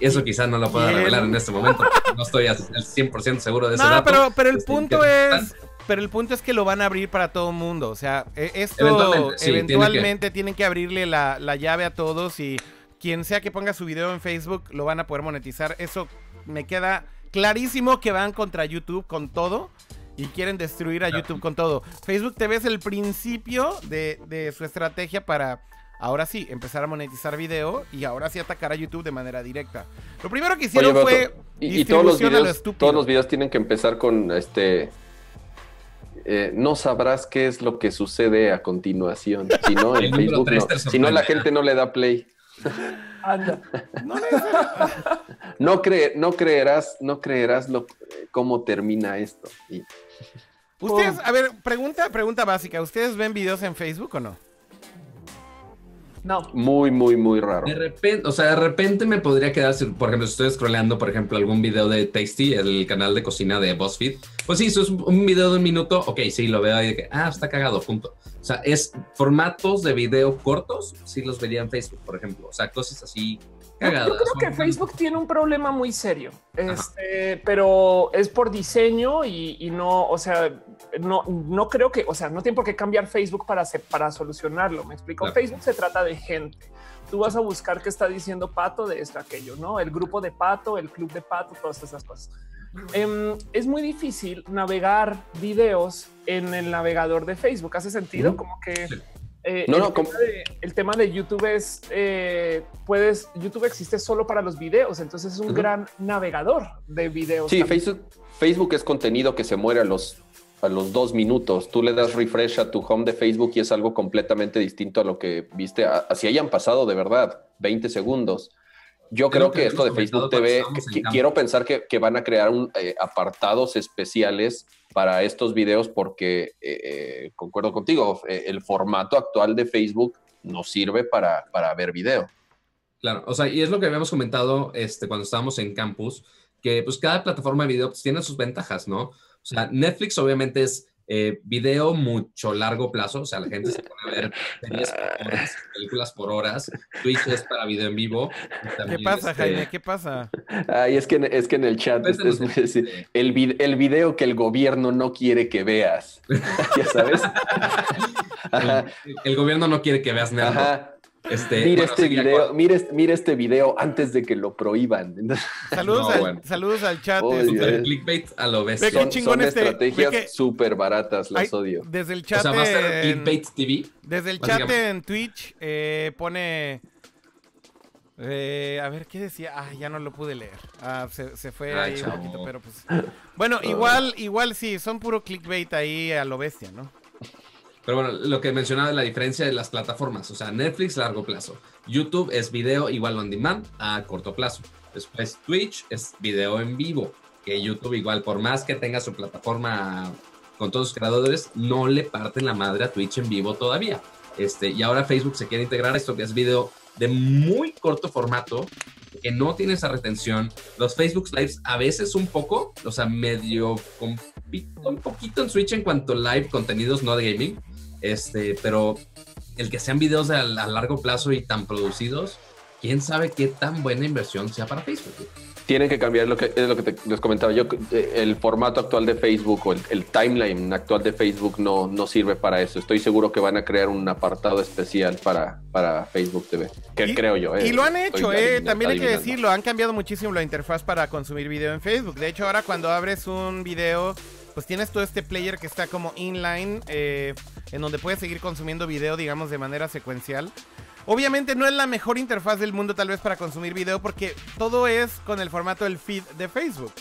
Eso quizás no lo pueda revelar en este momento, no estoy al 100% seguro de ese No, dato. pero, pero el Este, punto es... Pero el punto es que lo van a abrir para todo el mundo. O sea, e- esto Eventualmente, sí, tiene que- eventualmente tienen que abrirle la, la llave a todos y quien sea que ponga su video en Facebook lo van a poder monetizar. Eso me queda clarísimo que van contra YouTube con todo y quieren destruir a. YouTube con todo. Facebook TV es el principio de, de su estrategia para ahora sí empezar a monetizar video y ahora sí atacar a YouTube de manera directa. Lo primero que hicieron Oye, fue y, y todos los lo videos, todos los videos tienen que empezar con este. Eh, no sabrás qué es lo que sucede a continuación. Si no, en Facebook no. Si no, la gente no le da play. Anda. No No, cre- no creerás, no creerás lo, cómo termina esto. Y- Ustedes, a ver, pregunta, pregunta básica. ¿Ustedes ven videos en Facebook o no? No. muy, muy, muy raro. De repente, o sea, de repente me podría quedar, si, por ejemplo, si estoy scrolleando, por ejemplo, algún video de Tasty, el canal de cocina de BuzzFeed. Pues sí, eso es un video de un minuto, ok, sí, lo veo ahí de que, ah, está cagado, punto. O sea, es formatos de video cortos, sí los vería en Facebook, por ejemplo. O sea, cosas así cagadas. Yo creo que. Facebook tiene un problema muy serio, este, pero es por diseño y, y no, o sea, no, no creo que, o sea, no tiene por qué cambiar Facebook para, para solucionarlo. Me explico. Claro. Facebook se trata de gente. Tú vas a buscar qué está diciendo Pato de esto, aquello, no? El grupo de Pato, el club de Pato, todas esas cosas. Em, es muy difícil navegar videos en el navegador de Facebook. ¿Hace sentido? Como que Sí. eh, No, el, no, tema de, el tema de YouTube es, eh, puedes, YouTube existe solo para los videos, entonces es un gran navegador de videos. Sí, también. Facebook, Facebook es contenido que se muere a los, a los dos minutos. Tú le das refresh a tu home de Facebook y es algo completamente distinto a lo que viste. Así hayan pasado de verdad 20 segundos. Yo Creo creo que esto de Facebook TV, que- quiero pensar que, que van a crear un, eh, apartados especiales para estos videos porque eh, eh, concuerdo contigo, el formato actual de Facebook no sirve para, para ver video. Claro, o sea, y es lo que habíamos comentado este, cuando estábamos en campus, que pues cada plataforma de video pues, tiene sus ventajas, ¿no? O sea, Netflix obviamente es eh, video mucho largo plazo, o sea, la gente se pone a ver series por horas, películas por horas, Twitch es para video en vivo. ¿Qué pasa, este, Jaime? ¿Qué pasa? Ay, es que, en- es que en el chat es- es- es- el, vid- el video que el gobierno no quiere que veas. ya sabes. El, el gobierno no quiere que veas nada. ajá. Este, Mira bueno, este video, mira este, mira este video antes de que lo prohíban. Saludos, No, al, bueno. saludos al chat. Oh, este, el clickbait a lo bestia. Ve qué son, chingón son este- estrategias súper baratas, las odio. Desde el O chat, sea, va a ser en, clickbait TV. desde el chat en Twitch eh, pone... eh, a ver, ¿qué decía? Ah, ya no lo pude leer. Ah, se, se fue Ay, ahí un poquito, pero pues... Bueno, igual, igual sí, son puro clickbait ahí a lo bestia, ¿no? Pero bueno, lo que mencionaba de la diferencia de las plataformas, o sea, Netflix largo plazo, YouTube es video igual on demand a corto plazo. Después Twitch es video en vivo, que YouTube igual por más que tenga su plataforma con todos sus creadores, no le parten la madre a Twitch en vivo todavía. Este, y ahora Facebook se quiere integrar esto que es video de muy corto formato, que no tiene esa retención. Los Facebook Lives a veces un poco, o sea, medio compito un poquito en Switch en cuanto live contenidos no de gaming. Este, pero el que sean videos a, a largo plazo y tan producidos, quién sabe qué tan buena inversión sea para Facebook. Tienen que cambiar lo que es lo que te- les comentaba yo. eh, El formato actual de Facebook o el, el timeline actual de Facebook no, no sirve para eso. Estoy seguro que van a crear un apartado especial para, para Facebook TV. Que Y- creo yo. eh. Y lo han hecho, eh. También hay que decirlo, han cambiado muchísimo la interfaz para consumir video en Facebook. De hecho, ahora cuando abres un video, pues tienes todo este player que está como inline, eh, en donde puedes seguir consumiendo video, digamos, de manera secuencial. Obviamente no es la mejor interfaz del mundo tal vez para consumir video porque todo es con el formato del feed de Facebook.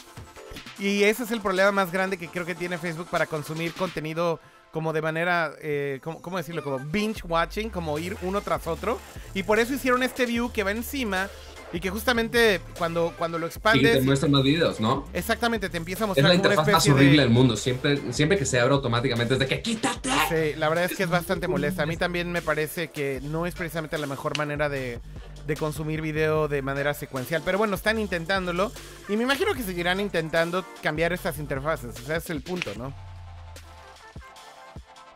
Y ese es el problema más grande que creo que tiene Facebook para consumir contenido como de manera, eh, ¿cómo, cómo decirlo? Como binge watching, como ir uno tras otro. Y por eso hicieron este view que va encima y que justamente cuando, cuando lo expandes... te muestran más videos, ¿no? Exactamente, te empieza a Es mostrar la como una interfaz más horrible de... del mundo. Siempre, siempre que se abre automáticamente es de que quítate. Sí, la verdad es que es bastante molesta. A mí también me parece que no es precisamente la mejor manera de, de consumir video de manera secuencial. Pero bueno, están intentándolo. Y me imagino que seguirán intentando cambiar estas interfaces. O sea, es el punto, ¿no?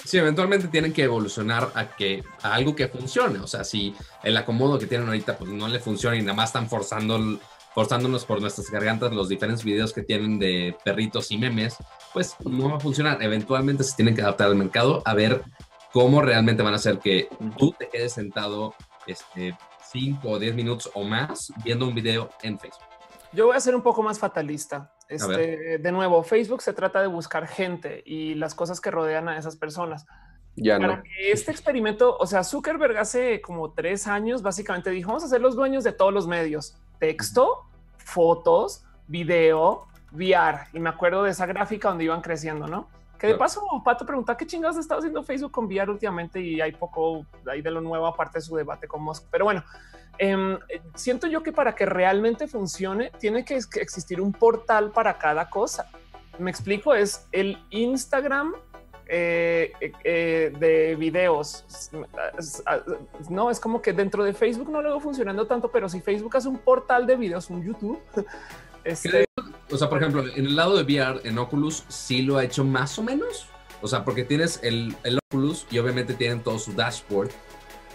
Sí, eventualmente tienen que evolucionar a que a algo que funcione. O sea, si el acomodo que tienen ahorita pues no le funciona y nada más están forzando, forzándonos por nuestras gargantas los diferentes videos que tienen de perritos y memes, pues no va a funcionar. Eventualmente se tienen que adaptar al mercado a ver cómo realmente van a hacer que tú te quedes sentado este 5 o 10 minutos o más viendo un video en Facebook. Yo voy a ser un poco más fatalista. Este, de nuevo, Facebook se trata de buscar gente y las cosas que rodean a esas personas. Ya Para no. que este experimento, o sea, Zuckerberg hace como tres años básicamente dijo, vamos a ser los dueños de todos los medios, texto, fotos, video, VR. Y me acuerdo de esa gráfica donde iban creciendo, ¿no? Que de paso, Pato pregunta qué chingados ha estado haciendo Facebook con VR últimamente y hay poco ahí de lo nuevo aparte de su debate con Musk. Pero bueno, eh, siento yo que para que realmente funcione tiene que ex- que existir un portal para cada cosa. Me explico, es el Instagram eh, eh, eh, de videos. No, es como que dentro de Facebook no lo veo funcionando tanto, pero si Facebook hace un portal de videos, un YouTube, este, O sea, por ejemplo, en el lado de VR, en Oculus sí lo ha hecho más o menos. O sea, porque tienes el, el Oculus y obviamente tienen todo su dashboard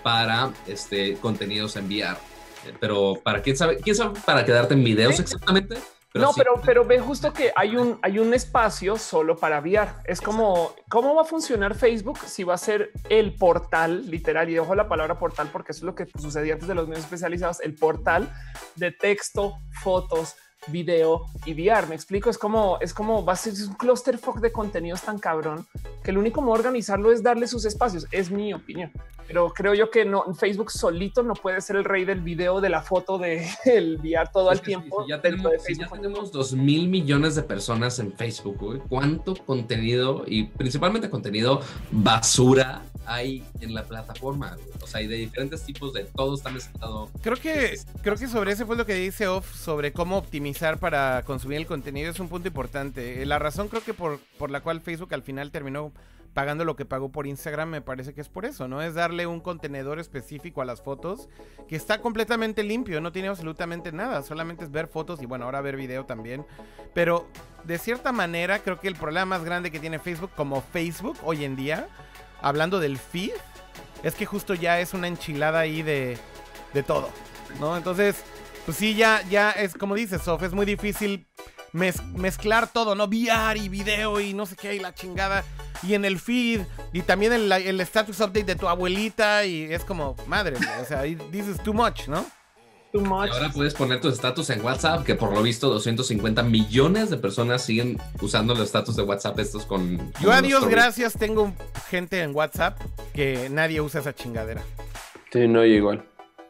para este, contenidos en VR. Eh, Pero para quién sabe, quién sabe para quedarte en videos exactamente. no, sí. pero, pero ve justo que hay un, hay un espacio solo para VR. Es como, ¿cómo va a funcionar Facebook si va a ser el portal, literal, y dejo la palabra portal porque eso es lo que sucedía antes de los medios especializados, el portal de texto, fotos, video y VR. Me explico, es como, es como va a ser un clusterfuck de contenidos tan cabrón que el único modo de organizarlo es darle sus espacios. Es mi opinión. Pero creo yo que no, Facebook solito no puede ser el rey del video, de la foto, de el VR todo el tiempo. Ya tenemos, de si ya Facebook. tenemos dos mil millones de personas en Facebook, güey, ¿cuánto contenido y principalmente contenido basura hay en la plataforma? güey? O sea, hay de diferentes tipos, de todo está mezclado. Creo que, creo que sobre ese fue lo que dice Off sobre cómo optimizar para consumir el contenido es un punto importante. Eh, La razón creo que por, por la cual Facebook al final terminó pagando lo que pagó por Instagram me parece que es por eso, ¿no? Es darle un contenedor específico a las fotos que está completamente limpio, no tiene absolutamente nada, solamente es ver fotos y bueno, ahora ver video también. Pero de cierta manera creo que el problema más grande que tiene Facebook como Facebook hoy en día, hablando del feed, es que justo ya es una enchilada ahí de, de todo, ¿no? Entonces, pues sí, ya, ya es como dices, Sof, es muy difícil mez- mezclar todo, ¿no? VR y video y no sé qué, y la chingada. Y en el feed, y también el, el status update de tu abuelita, y es como, madre, o sea, this is too much, ¿no? Too Y much. ahora puedes poner tus estatus en WhatsApp, que por lo visto 250 millones de personas siguen usando los estatus de WhatsApp estos con... Yo a Dios gracias tengo gente en WhatsApp que nadie usa esa chingadera. Sí, no, igual.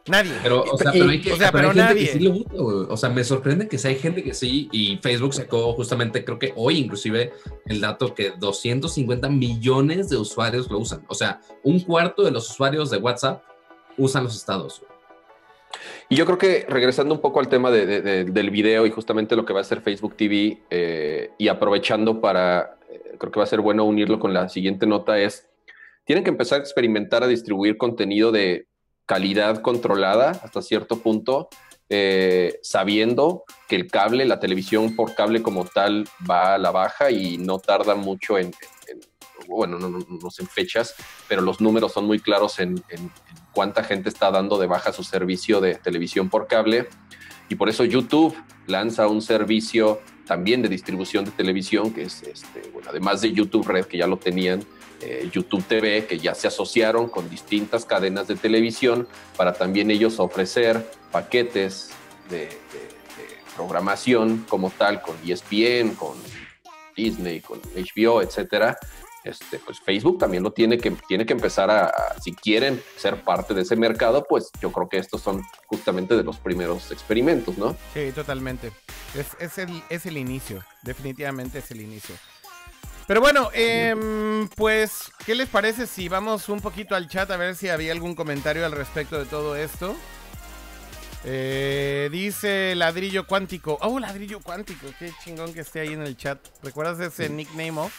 Nadie. Pero, o sea, pero hay, que, o sea, pero hay pero gente que nadie. sí lo usa, güey. O sea, me sorprende que sí hay gente que sí. Y Facebook sacó justamente, creo que hoy inclusive, el dato que 250 millones de usuarios lo usan. O sea, un cuarto de los usuarios de WhatsApp usan los estados. Y yo creo que regresando un poco al tema de- de- de- del video y justamente lo que va a hacer Facebook TV eh, y aprovechando para, eh, creo que va a ser bueno unirlo con la siguiente nota es, tienen que empezar a experimentar a distribuir contenido de calidad controlada hasta cierto punto, eh, sabiendo que el cable, la televisión por cable como tal va a la baja y no tarda mucho en, en- bueno, no, no- no sé en fechas, pero los números son muy claros en, en- en cuánta gente está dando de baja su servicio de televisión por cable. Y por eso YouTube lanza un servicio también de distribución de televisión, que es, este, bueno, además de YouTube Red, que ya lo tenían, eh, YouTube TV, que ya se asociaron con distintas cadenas de televisión para también ellos ofrecer paquetes de, de- programación como tal, con ESPN, con Disney, con HBO, etcétera, este, pues Facebook también lo tiene que, tiene que empezar a, a- si quieren ser parte de ese mercado, pues yo creo que estos son justamente de los primeros experimentos, ¿no? Sí, totalmente. Es, es el, es el inicio. Definitivamente es el inicio. Pero bueno, em, pues, ¿qué les parece si vamos un poquito al chat a ver si había algún comentario al respecto de todo esto? Eh, dice ladrillo cuántico. Oh, ladrillo cuántico. Qué chingón que esté ahí en el chat. ¿Recuerdas ese nickname off?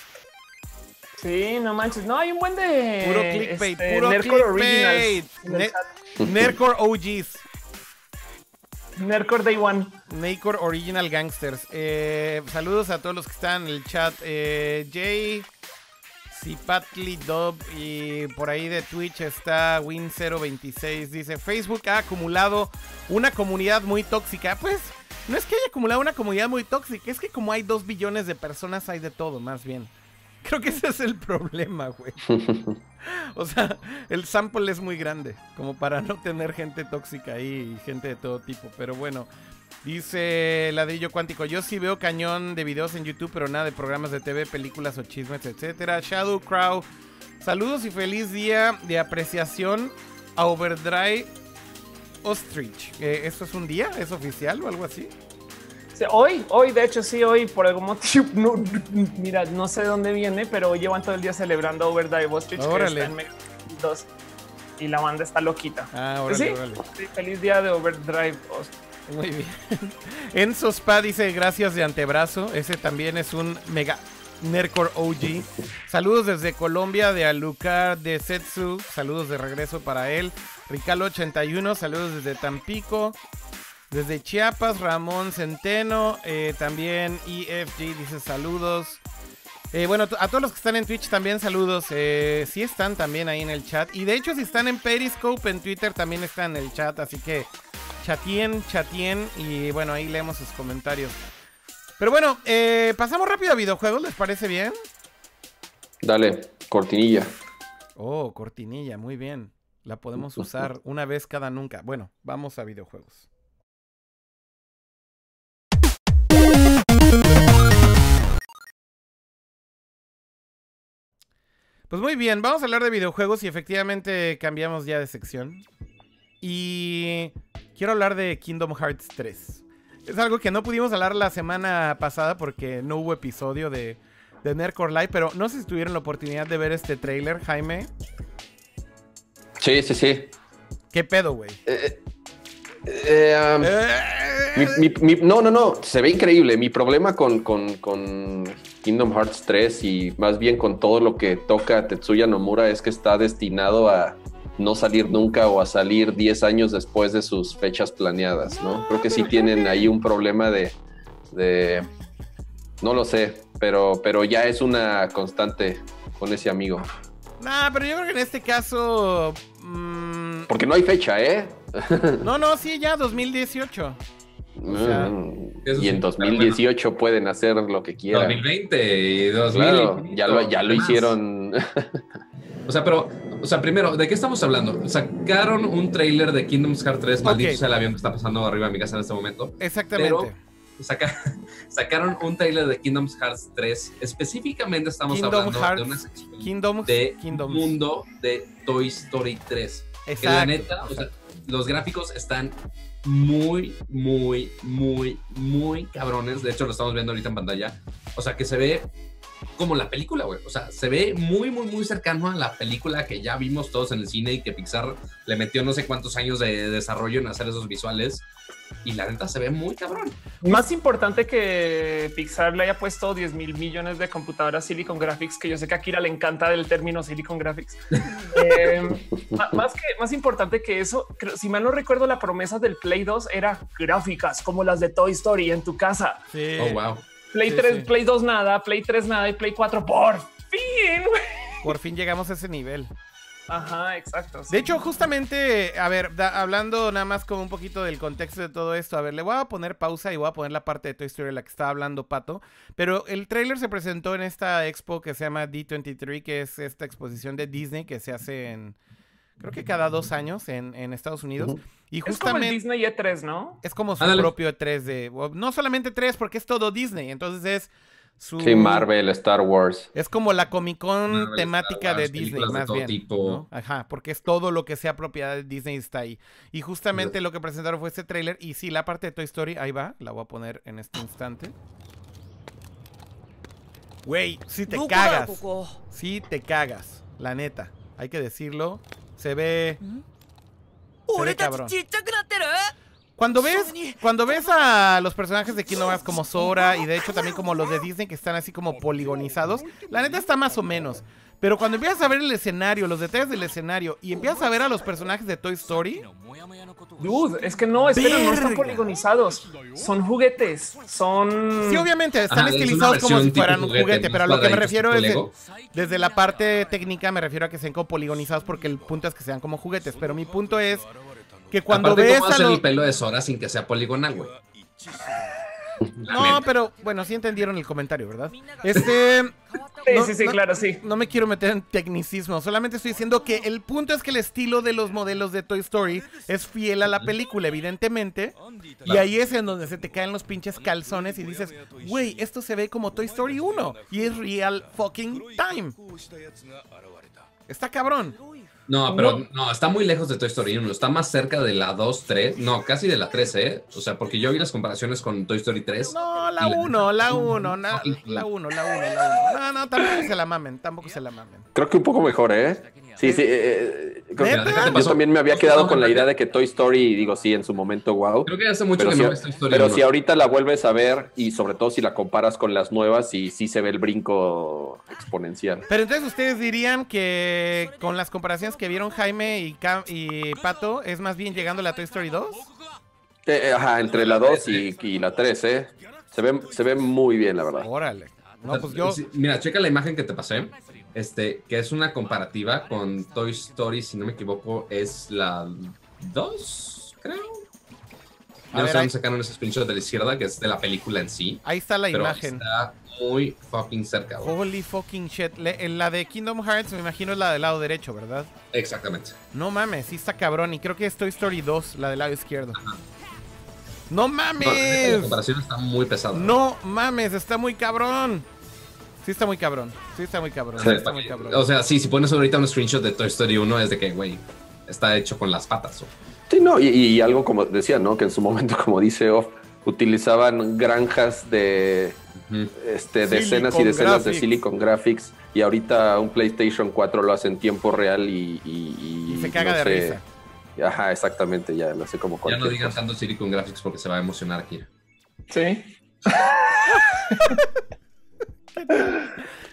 Sí, no manches. No, hay un buen de. Puro clickbait, este, puro Nerdcore clickbait. Originals Ne-. Nerdcore OGs. Nerdcore Day One. Nacor Original Gangsters. Eh, saludos a todos los que están en el chat. Eh, Jay, Zipatli Dub y por ahí de Twitch está Win026. Dice, Facebook ha acumulado una comunidad muy tóxica. Pues no es que haya acumulado una comunidad muy tóxica, es que como hay dos billones de personas hay de todo, más bien. Creo que ese es el problema, güey. O sea, el sample es muy grande, como para no tener gente tóxica ahí y gente de todo tipo. Pero bueno, dice Ladrillo Cuántico, yo sí veo cañón de videos en YouTube, pero nada de programas de TV, películas o chismes, etcétera. Shadow Crow, saludos y feliz día de apreciación a Overdrive Ostrich. Eh, ¿Esto es un día? ¿Es oficial o algo así? Sí, Hoy, hoy, de hecho, sí, hoy por algún motivo, no, mira, no sé de dónde viene, pero hoy llevan todo el día celebrando Overdrive Ostrich, que Órale. está en Mega 2 y la banda está loquita. Ah, órale, sí, órale. sí, feliz día de Overdrive Ostrich. Muy bien. Enzo Spa dice gracias de antebrazo. Ese también es un mega Nercore OG. Saludos desde Colombia de Alucar de Setsu. Saludos de regreso para él. Ricalo81, saludos desde Tampico. Desde Chiapas, Ramón Centeno. eh, también EFG dice saludos. Eh, bueno, a todos los que están en Twitch también saludos. Eh, sí están también ahí en el chat. Y de hecho, si están en Periscope, en Twitter también están en el chat. Así que chatien, chatien. Y bueno, ahí leemos sus comentarios. Pero bueno, eh, pasamos rápido a videojuegos, ¿les parece bien? Dale, cortinilla. Oh, cortinilla, muy bien. La podemos usar una vez cada nunca. Bueno, vamos a videojuegos. Pues muy bien, vamos a hablar de videojuegos y efectivamente cambiamos ya de sección. Y quiero hablar de Kingdom Hearts 3. Es algo que no pudimos hablar la semana pasada porque no hubo episodio de, de Nerdcore Live, pero no sé si tuvieron la oportunidad de ver este tráiler, Jaime. Sí, sí, sí. ¿Qué pedo, güey? Eh, eh, um, Eh, mi- mi- mi- no, no, no, se ve increíble. Mi problema con, con- con Kingdom Hearts 3 y más bien con todo lo que toca Tetsuya Nomura es que está destinado a no salir nunca o a salir 10 años después de sus fechas planeadas, ¿no? Creo que sí tienen ahí un problema de, de- no lo sé, pero, pero ya es una constante con ese amigo. Nah, pero yo creo que en este caso. mm, Porque no hay fecha, ¿eh? no, no, sí, ya 2018. O sea, Mm, y en 2018 pueden hacer lo que quieran. 2020 y 2000. Claro, ya lo, ya lo hicieron. O sea, pero, o sea, primero, ¿de qué estamos hablando? Sacaron un tráiler de Kingdom Hearts 3, maldito sea el avión que está pasando arriba de mi casa en este momento. Exactamente. Pero- Saca- sacaron un tráiler de Kingdom Hearts 3. Específicamente estamos Kingdom hablando Hearts, de una sección Kingdoms. de Kingdoms. mundo de Toy Story 3. Que Exacto. la neta, o sea, los gráficos están muy, muy, muy, muy cabrones. De hecho, lo estamos viendo ahorita en pantalla. O sea, que se ve como la película, güey. O sea, se ve muy, muy, muy cercano a la película que ya vimos todos en el cine y que Pixar le metió no sé cuántos años de desarrollo en hacer esos visuales. Y la neta se ve muy cabrón. Más importante que Pixar le haya puesto 10 mil millones de computadoras Silicon Graphics, que yo sé que a Kira le encanta el término Silicon Graphics. Eh, más, que, más importante que eso, creo- si mal no recuerdo, la promesa del Play 2 era gráficas como las de Toy Story en tu casa. Sí. Oh, wow. Play Sí, 3, sí. Play 2 nada, Play 3 nada y Play 4 por fin. güey. Por fin llegamos a ese nivel. Ajá, exacto. De hecho, justamente, a ver, da- hablando nada más como un poquito del contexto de todo esto, a ver, le voy a poner pausa y voy a poner la parte de Toy Story de la que estaba hablando Pato, pero el tráiler se presentó en esta expo que se llama D23, que es esta exposición de Disney que se hace en, creo que cada dos años en, en Estados Unidos. Y justamente, es como el Disney E3, ¿no? Es como su propio E3 de. No solamente E3, porque es todo Disney. Entonces es su. Sí, Marvel, Star Wars. Es como la Comic Con temática de Disney, más de bien. Tipo. Ajá, porque es todo lo que sea propiedad de Disney está ahí. Y justamente lo que presentaron fue este tráiler. Y sí, la parte de Toy Story, ahí va, la voy a poner en este instante. Güey, sí te cagas. Sí te cagas, la neta. Hay que decirlo. Se ve. Cuando ves, cuando ves a los personajes de Kingdom Hearts como Sora y de hecho también como los de Disney que están así como poligonizados, la neta está más o menos. Pero cuando empiezas a ver el escenario, los detalles del escenario y empiezas a ver a los personajes de Toy Story, Dude, es que no, espera, no están poligonizados. Son juguetes. Son. sí obviamente están Ajá, es una estilizados como si fueran un juguete, pero a lo que me refiero es de- desde la parte técnica me refiero a que sean como poligonizados porque el punto es que sean como juguetes, pero mi punto es que cuando Aparte, ves ¿cómo a hacer los el pelo de Sora sin que sea poligonal, güey? No, pero bueno, sí entendieron el comentario, ¿verdad? Este Sí, no- sí, sí, no- claro, sí. No me quiero meter en tecnicismo, solamente estoy diciendo que el punto es que el estilo de los modelos de Toy Story es fiel a la película, evidentemente. Y ahí es en donde se te caen los pinches calzones y dices, güey, esto se ve como Toy Story 1 y es real fucking time. Está cabrón. No, pero no, está muy lejos de Toy Story 1. Está más cerca de la 2, 3. No, casi de la 3, ¿eh? O sea, porque yo vi las comparaciones con Toy Story 3. No, la 1, la 1, la 1, la 1, la 1. No, no, tampoco se la mamen, tampoco se la mamen. Creo que un poco mejor, ¿eh? Sí, sí. eh, eh, creo que- ¿Neta? ¿Qué yo también me había quedado con la idea de que Toy Story, digo, sí, en su momento, wow. Creo que hace mucho Pero, que si, no ves Toy Story pero 1. si ahorita la vuelves a ver y sobre todo si la comparas con las nuevas, y sí se ve el brinco exponencial. Pero entonces ustedes dirían que con las comparaciones que vieron Jaime y, Cam- y Pato, es más bien llegando a la Toy Story 2. Eh, eh, ajá, entre la 2 y, y la 3, ¿eh? Se ve, se ve muy bien, la verdad. Órale. No, pues yo. mira, checa la imagen que te pasé. Este, que es una comparativa con Toy Story, si no me equivoco, es la 2, creo. A No ver, sé ahí- dónde sacaron ese screenshot de la izquierda, que es de la película en sí. Ahí está la pero imagen. está muy fucking cerca, güey. Holy fucking shit. Le- en la de Kingdom Hearts, me imagino, es la del lado derecho, ¿verdad? Exactamente. No mames, sí está cabrón. Y creo que es Toy Story 2, la del lado izquierdo. ¡No No, la mames! comparación está muy pesada. No mames, está muy cabrón. Sí está muy cabrón. Sí está muy cabrón. O Sí sea, está muy cabrón. O sea, sí, si pones ahorita un screenshot de Toy Story 1 es de que, güey, está hecho con las patas. o- Sí, no, y, y algo como decía, ¿no? Que en su momento, como dice Off, utilizaban granjas de Ujú. este, decenas y decenas de. Silicon Graphics y ahorita un PlayStation 4 lo hace en tiempo real y... Y, Y se caga de risa. Ajá, exactamente, ya no sé cómo Ya no digan tanto Silicon Graphics porque se va a emocionar aquí. Sí.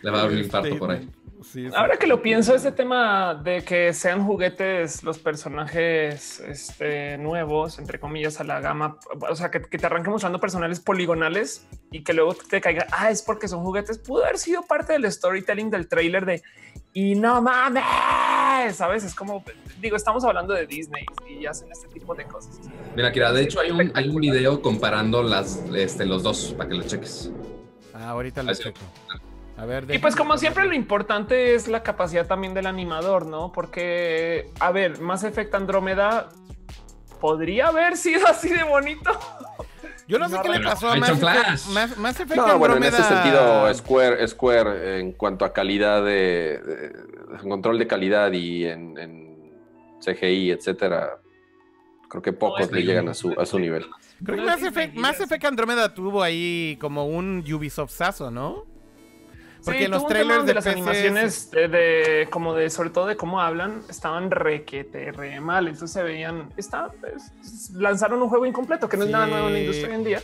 Le va a dar un infarto por ahí. Sí. Ahora que lo pienso, este tema de que sean juguetes los personajes este, nuevos, entre comillas, a la gama, o sea, que, que te arranque mostrando personales poligonales y que luego te caiga, ah, es porque son juguetes, pudo haber sido parte del storytelling del trailer de y no mames, sabes? Es como, digo, estamos hablando de Disney y hacen este tipo de cosas. Mira, Kira, de hecho hay un, hay un video comparando las, este, los dos para que lo cheques. Ah, ahorita lo checo. A ver, Y pues como siempre lo importante es la capacidad también del animador, ¿no? Porque, a ver, Mass Effect Andrómeda podría haber sido así de bonito. Yo no sé No, qué le pasó a Mass Effect. Mass- Mass Effect No, bueno, en ese Andrómeda- sentido, Square, Square en cuanto a calidad de, de- control de calidad y en, en CGI, etcétera, creo que pocos le llegan a su, a su nivel. Creo que Mass Effect, Mass Effect Andrómeda tuvo ahí como un Ubisoft sazo, ¿no? Porque Sí, en los trailers de las PC animaciones de, de- como de sobre todo de cómo hablan estaban requete re mal, entonces se veían está pues, lanzaron un juego incompleto que no es nada nuevo en la industria hoy en día.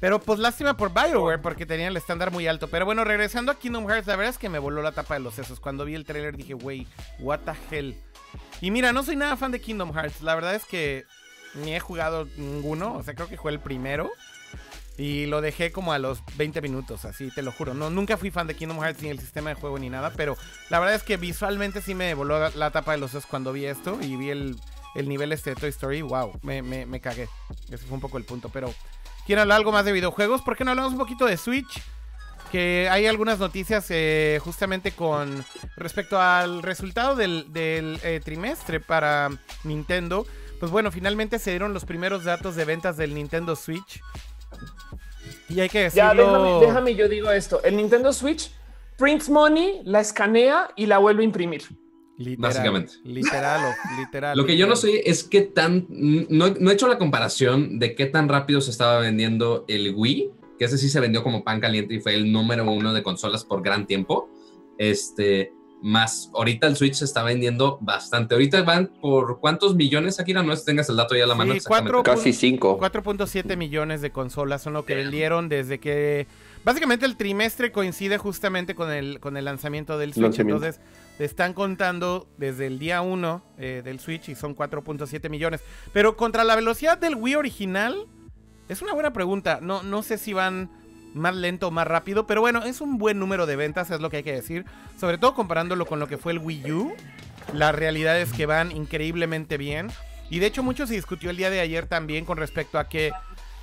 Pero pues lástima por BioWare porque tenían el estándar muy alto. Pero bueno, regresando a Kingdom Hearts, la verdad es que me voló la tapa de los sesos. Cuando vi el trailer dije, wey, what the hell. Y mira, no soy nada fan de Kingdom Hearts. La verdad es que ni he jugado ninguno. O sea, creo que jugué el primero. Y lo dejé como a los 20 minutos, así te lo juro. No, nunca fui fan de Kingdom Hearts ni el sistema de juego ni nada. Pero la verdad es que visualmente sí me voló la, tapa de los sesos cuando vi esto. Y vi el, el nivel este de Toy Story. Wow, me, me, me cagué. Ese fue un poco el punto. Pero ¿Quieren hablar algo más de videojuegos? ¿Por qué no hablamos un poquito de Switch? Que hay algunas noticias eh, justamente con respecto al resultado del, del, eh, trimestre para Nintendo. Pues bueno, finalmente se dieron los primeros datos de ventas del Nintendo Switch. Y hay que Ya, decirlo. déjame, déjame, yo digo esto. El Nintendo Switch prints money, la escanea y la vuelve a imprimir. Literal, Básicamente. Literal, o- literal. Lo que yo no sé es qué tan. No, no he hecho la comparación de qué tan rápido se estaba vendiendo el Wii, que ese sí se vendió como pan caliente y fue el número uno de consolas por gran tiempo. Este, más ahorita el Switch se está vendiendo bastante. Ahorita van por cuántos millones, Akira, no es tengas el dato ya a la mano. Sí, cuatro- Casi cinco. 4.7 millones de consolas son lo que vendieron desde que. Básicamente el trimestre coincide justamente con el, con el lanzamiento del Switch. Lanzamiento. Entonces, están contando desde el día 1 del Switch y son 4.7 millones. Pero contra la velocidad del Wii original, es una buena pregunta. No, no sé si van más lento o más rápido, pero bueno, es un buen número de ventas, es lo que hay que decir. Sobre todo comparándolo con lo que fue el Wii U. La realidad es que van increíblemente bien. Y de hecho mucho se discutió el día de ayer también con respecto a que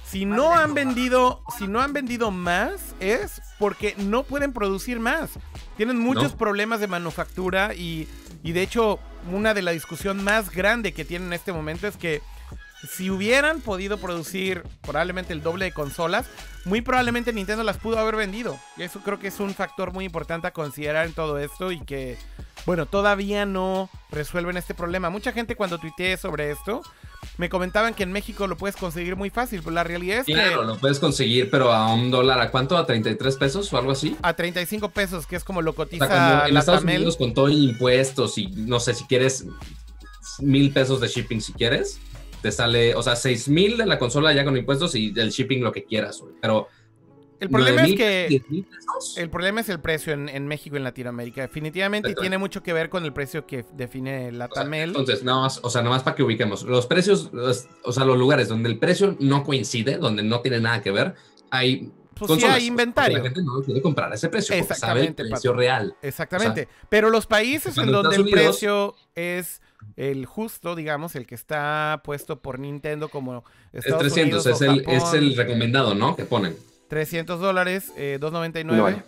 si no han vendido, si no han vendido más es porque no pueden producir más. Tienen muchos No. problemas de manufactura y, y de hecho una de la discusión más grande que tienen en este momento es que si hubieran podido producir probablemente el doble de consolas, muy probablemente Nintendo las pudo haber vendido. Y eso creo que es un factor muy importante a considerar en todo esto y que, bueno, todavía no resuelven este problema. Mucha gente cuando tuiteé sobre esto me comentaban que en México lo puedes conseguir muy fácil, pero la realidad es Claro, que lo puedes conseguir, pero a un dólar, ¿a cuánto? ¿A 33 pesos o algo así? a 35 pesos, que es como lo O sea, cotiza en la Estados Tamel. Unidos con todo impuestos y no sé si quieres mil pesos de shipping si quieres, te sale, o sea, seis mil de la consola ya con impuestos y del shipping lo que quieras. Pero El problema es 9,000, que 10,000 pesos. el problema es el precio en, en México y en Latinoamérica. Definitivamente y tiene mucho que ver con el precio que define la O sea, Tamel. entonces, nada más, o sea, nada más para que ubiquemos. Los precios, los- o sea, los lugares donde el precio no coincide, donde no tiene nada que ver, hay Pues sí consolas. hay inventario. La gente no quiere comprar ese precio sabe el precio Pato. real. Exactamente. Pero los países en donde el Unidos- precio es el justo, digamos, el que está puesto por Nintendo como Es Estados 300, Unidos es o el, es el recomendado, ¿no? Que ponen. 300 dólares, eh, 2.99. No hay.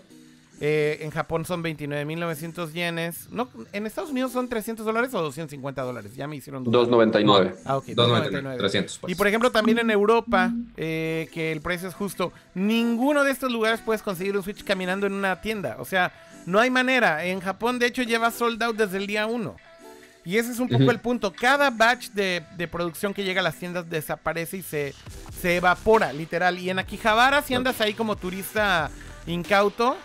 Eh, en Japón son 29.900 yenes. No, ¿En Estados Unidos son 300 dólares o 250 dólares? Ya me hicieron dudar. 2.99. Ah, ok, 299, 2.99. 300. Pues. Y por ejemplo, también en Europa, eh, que el precio es justo, ninguno de estos lugares puedes conseguir un Switch caminando en una tienda. O sea, no hay manera. En Japón, de hecho, lleva sold out desde el día 1. Y ese es un poco el punto. Cada batch de, de producción que llega a las tiendas desaparece y se, se evapora, literal. Y en Akihabara, si andas ahí como turista incauto,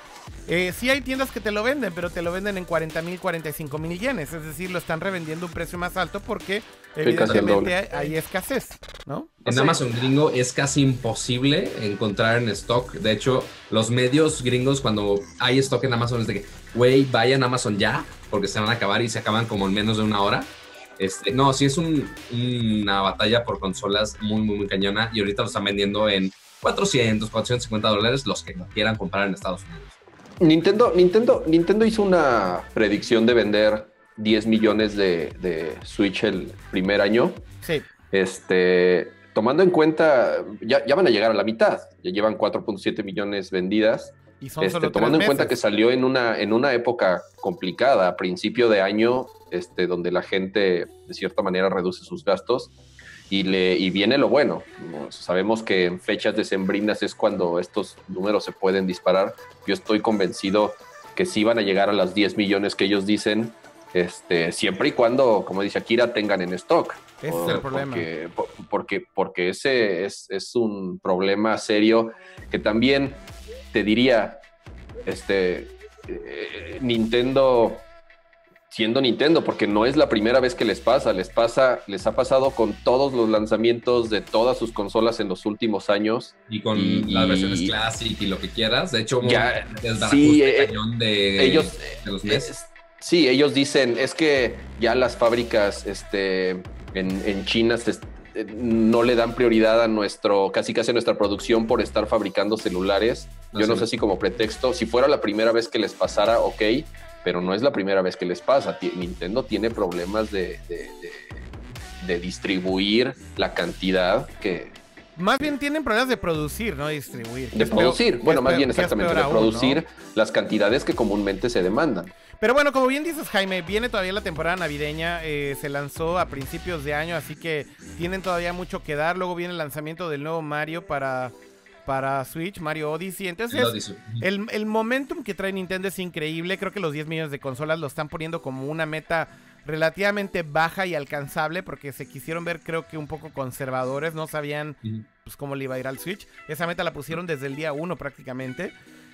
eh, sí hay tiendas que te lo venden, pero te lo venden en 40 mil, 45 mil yenes. Es decir, lo están revendiendo a un precio más alto porque evidentemente hay escasez, ¿no? En Amazon gringo es casi imposible encontrar en stock. De hecho, los medios gringos cuando hay stock en Amazon es de que, güey, vayan a Amazon ya, porque se van a acabar y se acaban como en menos de una hora. Este, no, sí es un- una batalla por consolas muy, muy, muy cañona y ahorita lo están vendiendo en 400, 450 dólares los que lo quieran comprar en Estados Unidos. Nintendo, Nintendo, Nintendo hizo una predicción de vender 10 millones de, de Switch el primer año. Sí. Este, tomando en cuenta, ya, ya van a llegar a la mitad. Ya llevan 4.7 millones vendidas. Y son Este, solo tomando en cuenta que salió en una, en una época complicada, a principio de año, este, donde la gente de cierta manera reduce sus gastos y, le, y viene lo bueno. ¿no? Sabemos que en fechas decembrinas es cuando estos números se pueden disparar. Yo estoy convencido que sí van a llegar a las 10 millones que ellos dicen, este, siempre y cuando, como dice Akira, tengan en stock. Ese es el problema. Porque, por- porque, porque ese es, es un problema serio que también te diría, este, eh, Nintendo, siendo Nintendo, porque no es la primera vez que les pasa, les pasa, les ha pasado con todos los lanzamientos de todas sus consolas en los últimos años. Y con Y- las versiones y- Classic y lo que quieras. De hecho, Ya, sí, eh, cañón de, ellos, de los. Es- sí, ellos dicen, es que ya las fábricas este, en, en China se- eh, no le dan prioridad a nuestro, casi casi a nuestra producción por estar fabricando celulares. Yo no sé si como pretexto, si fuera la primera vez que les pasara, ok, pero no es la primera vez que les pasa. Nintendo tiene problemas de, de- de- de distribuir la cantidad que, Más bien tienen problemas de producir, no distribuir. de peor- producir. bueno, más peor- bien exactamente, de aún, ¿no? producir las cantidades que comúnmente se demandan. Pero bueno, como bien dices, Jaime, viene todavía la temporada navideña. eh, se lanzó a principios de año, así que tienen todavía mucho que dar. Luego viene el lanzamiento del nuevo Mario para, para Switch, Mario Odyssey. Entonces, el, el momentum que trae Nintendo es increíble. Creo que los 10 millones de consolas lo están poniendo como una meta relativamente baja y alcanzable porque se quisieron ver creo que un poco conservadores, no sabían pues cómo le iba a ir al Switch. Esa meta la pusieron desde el día 1 prácticamente.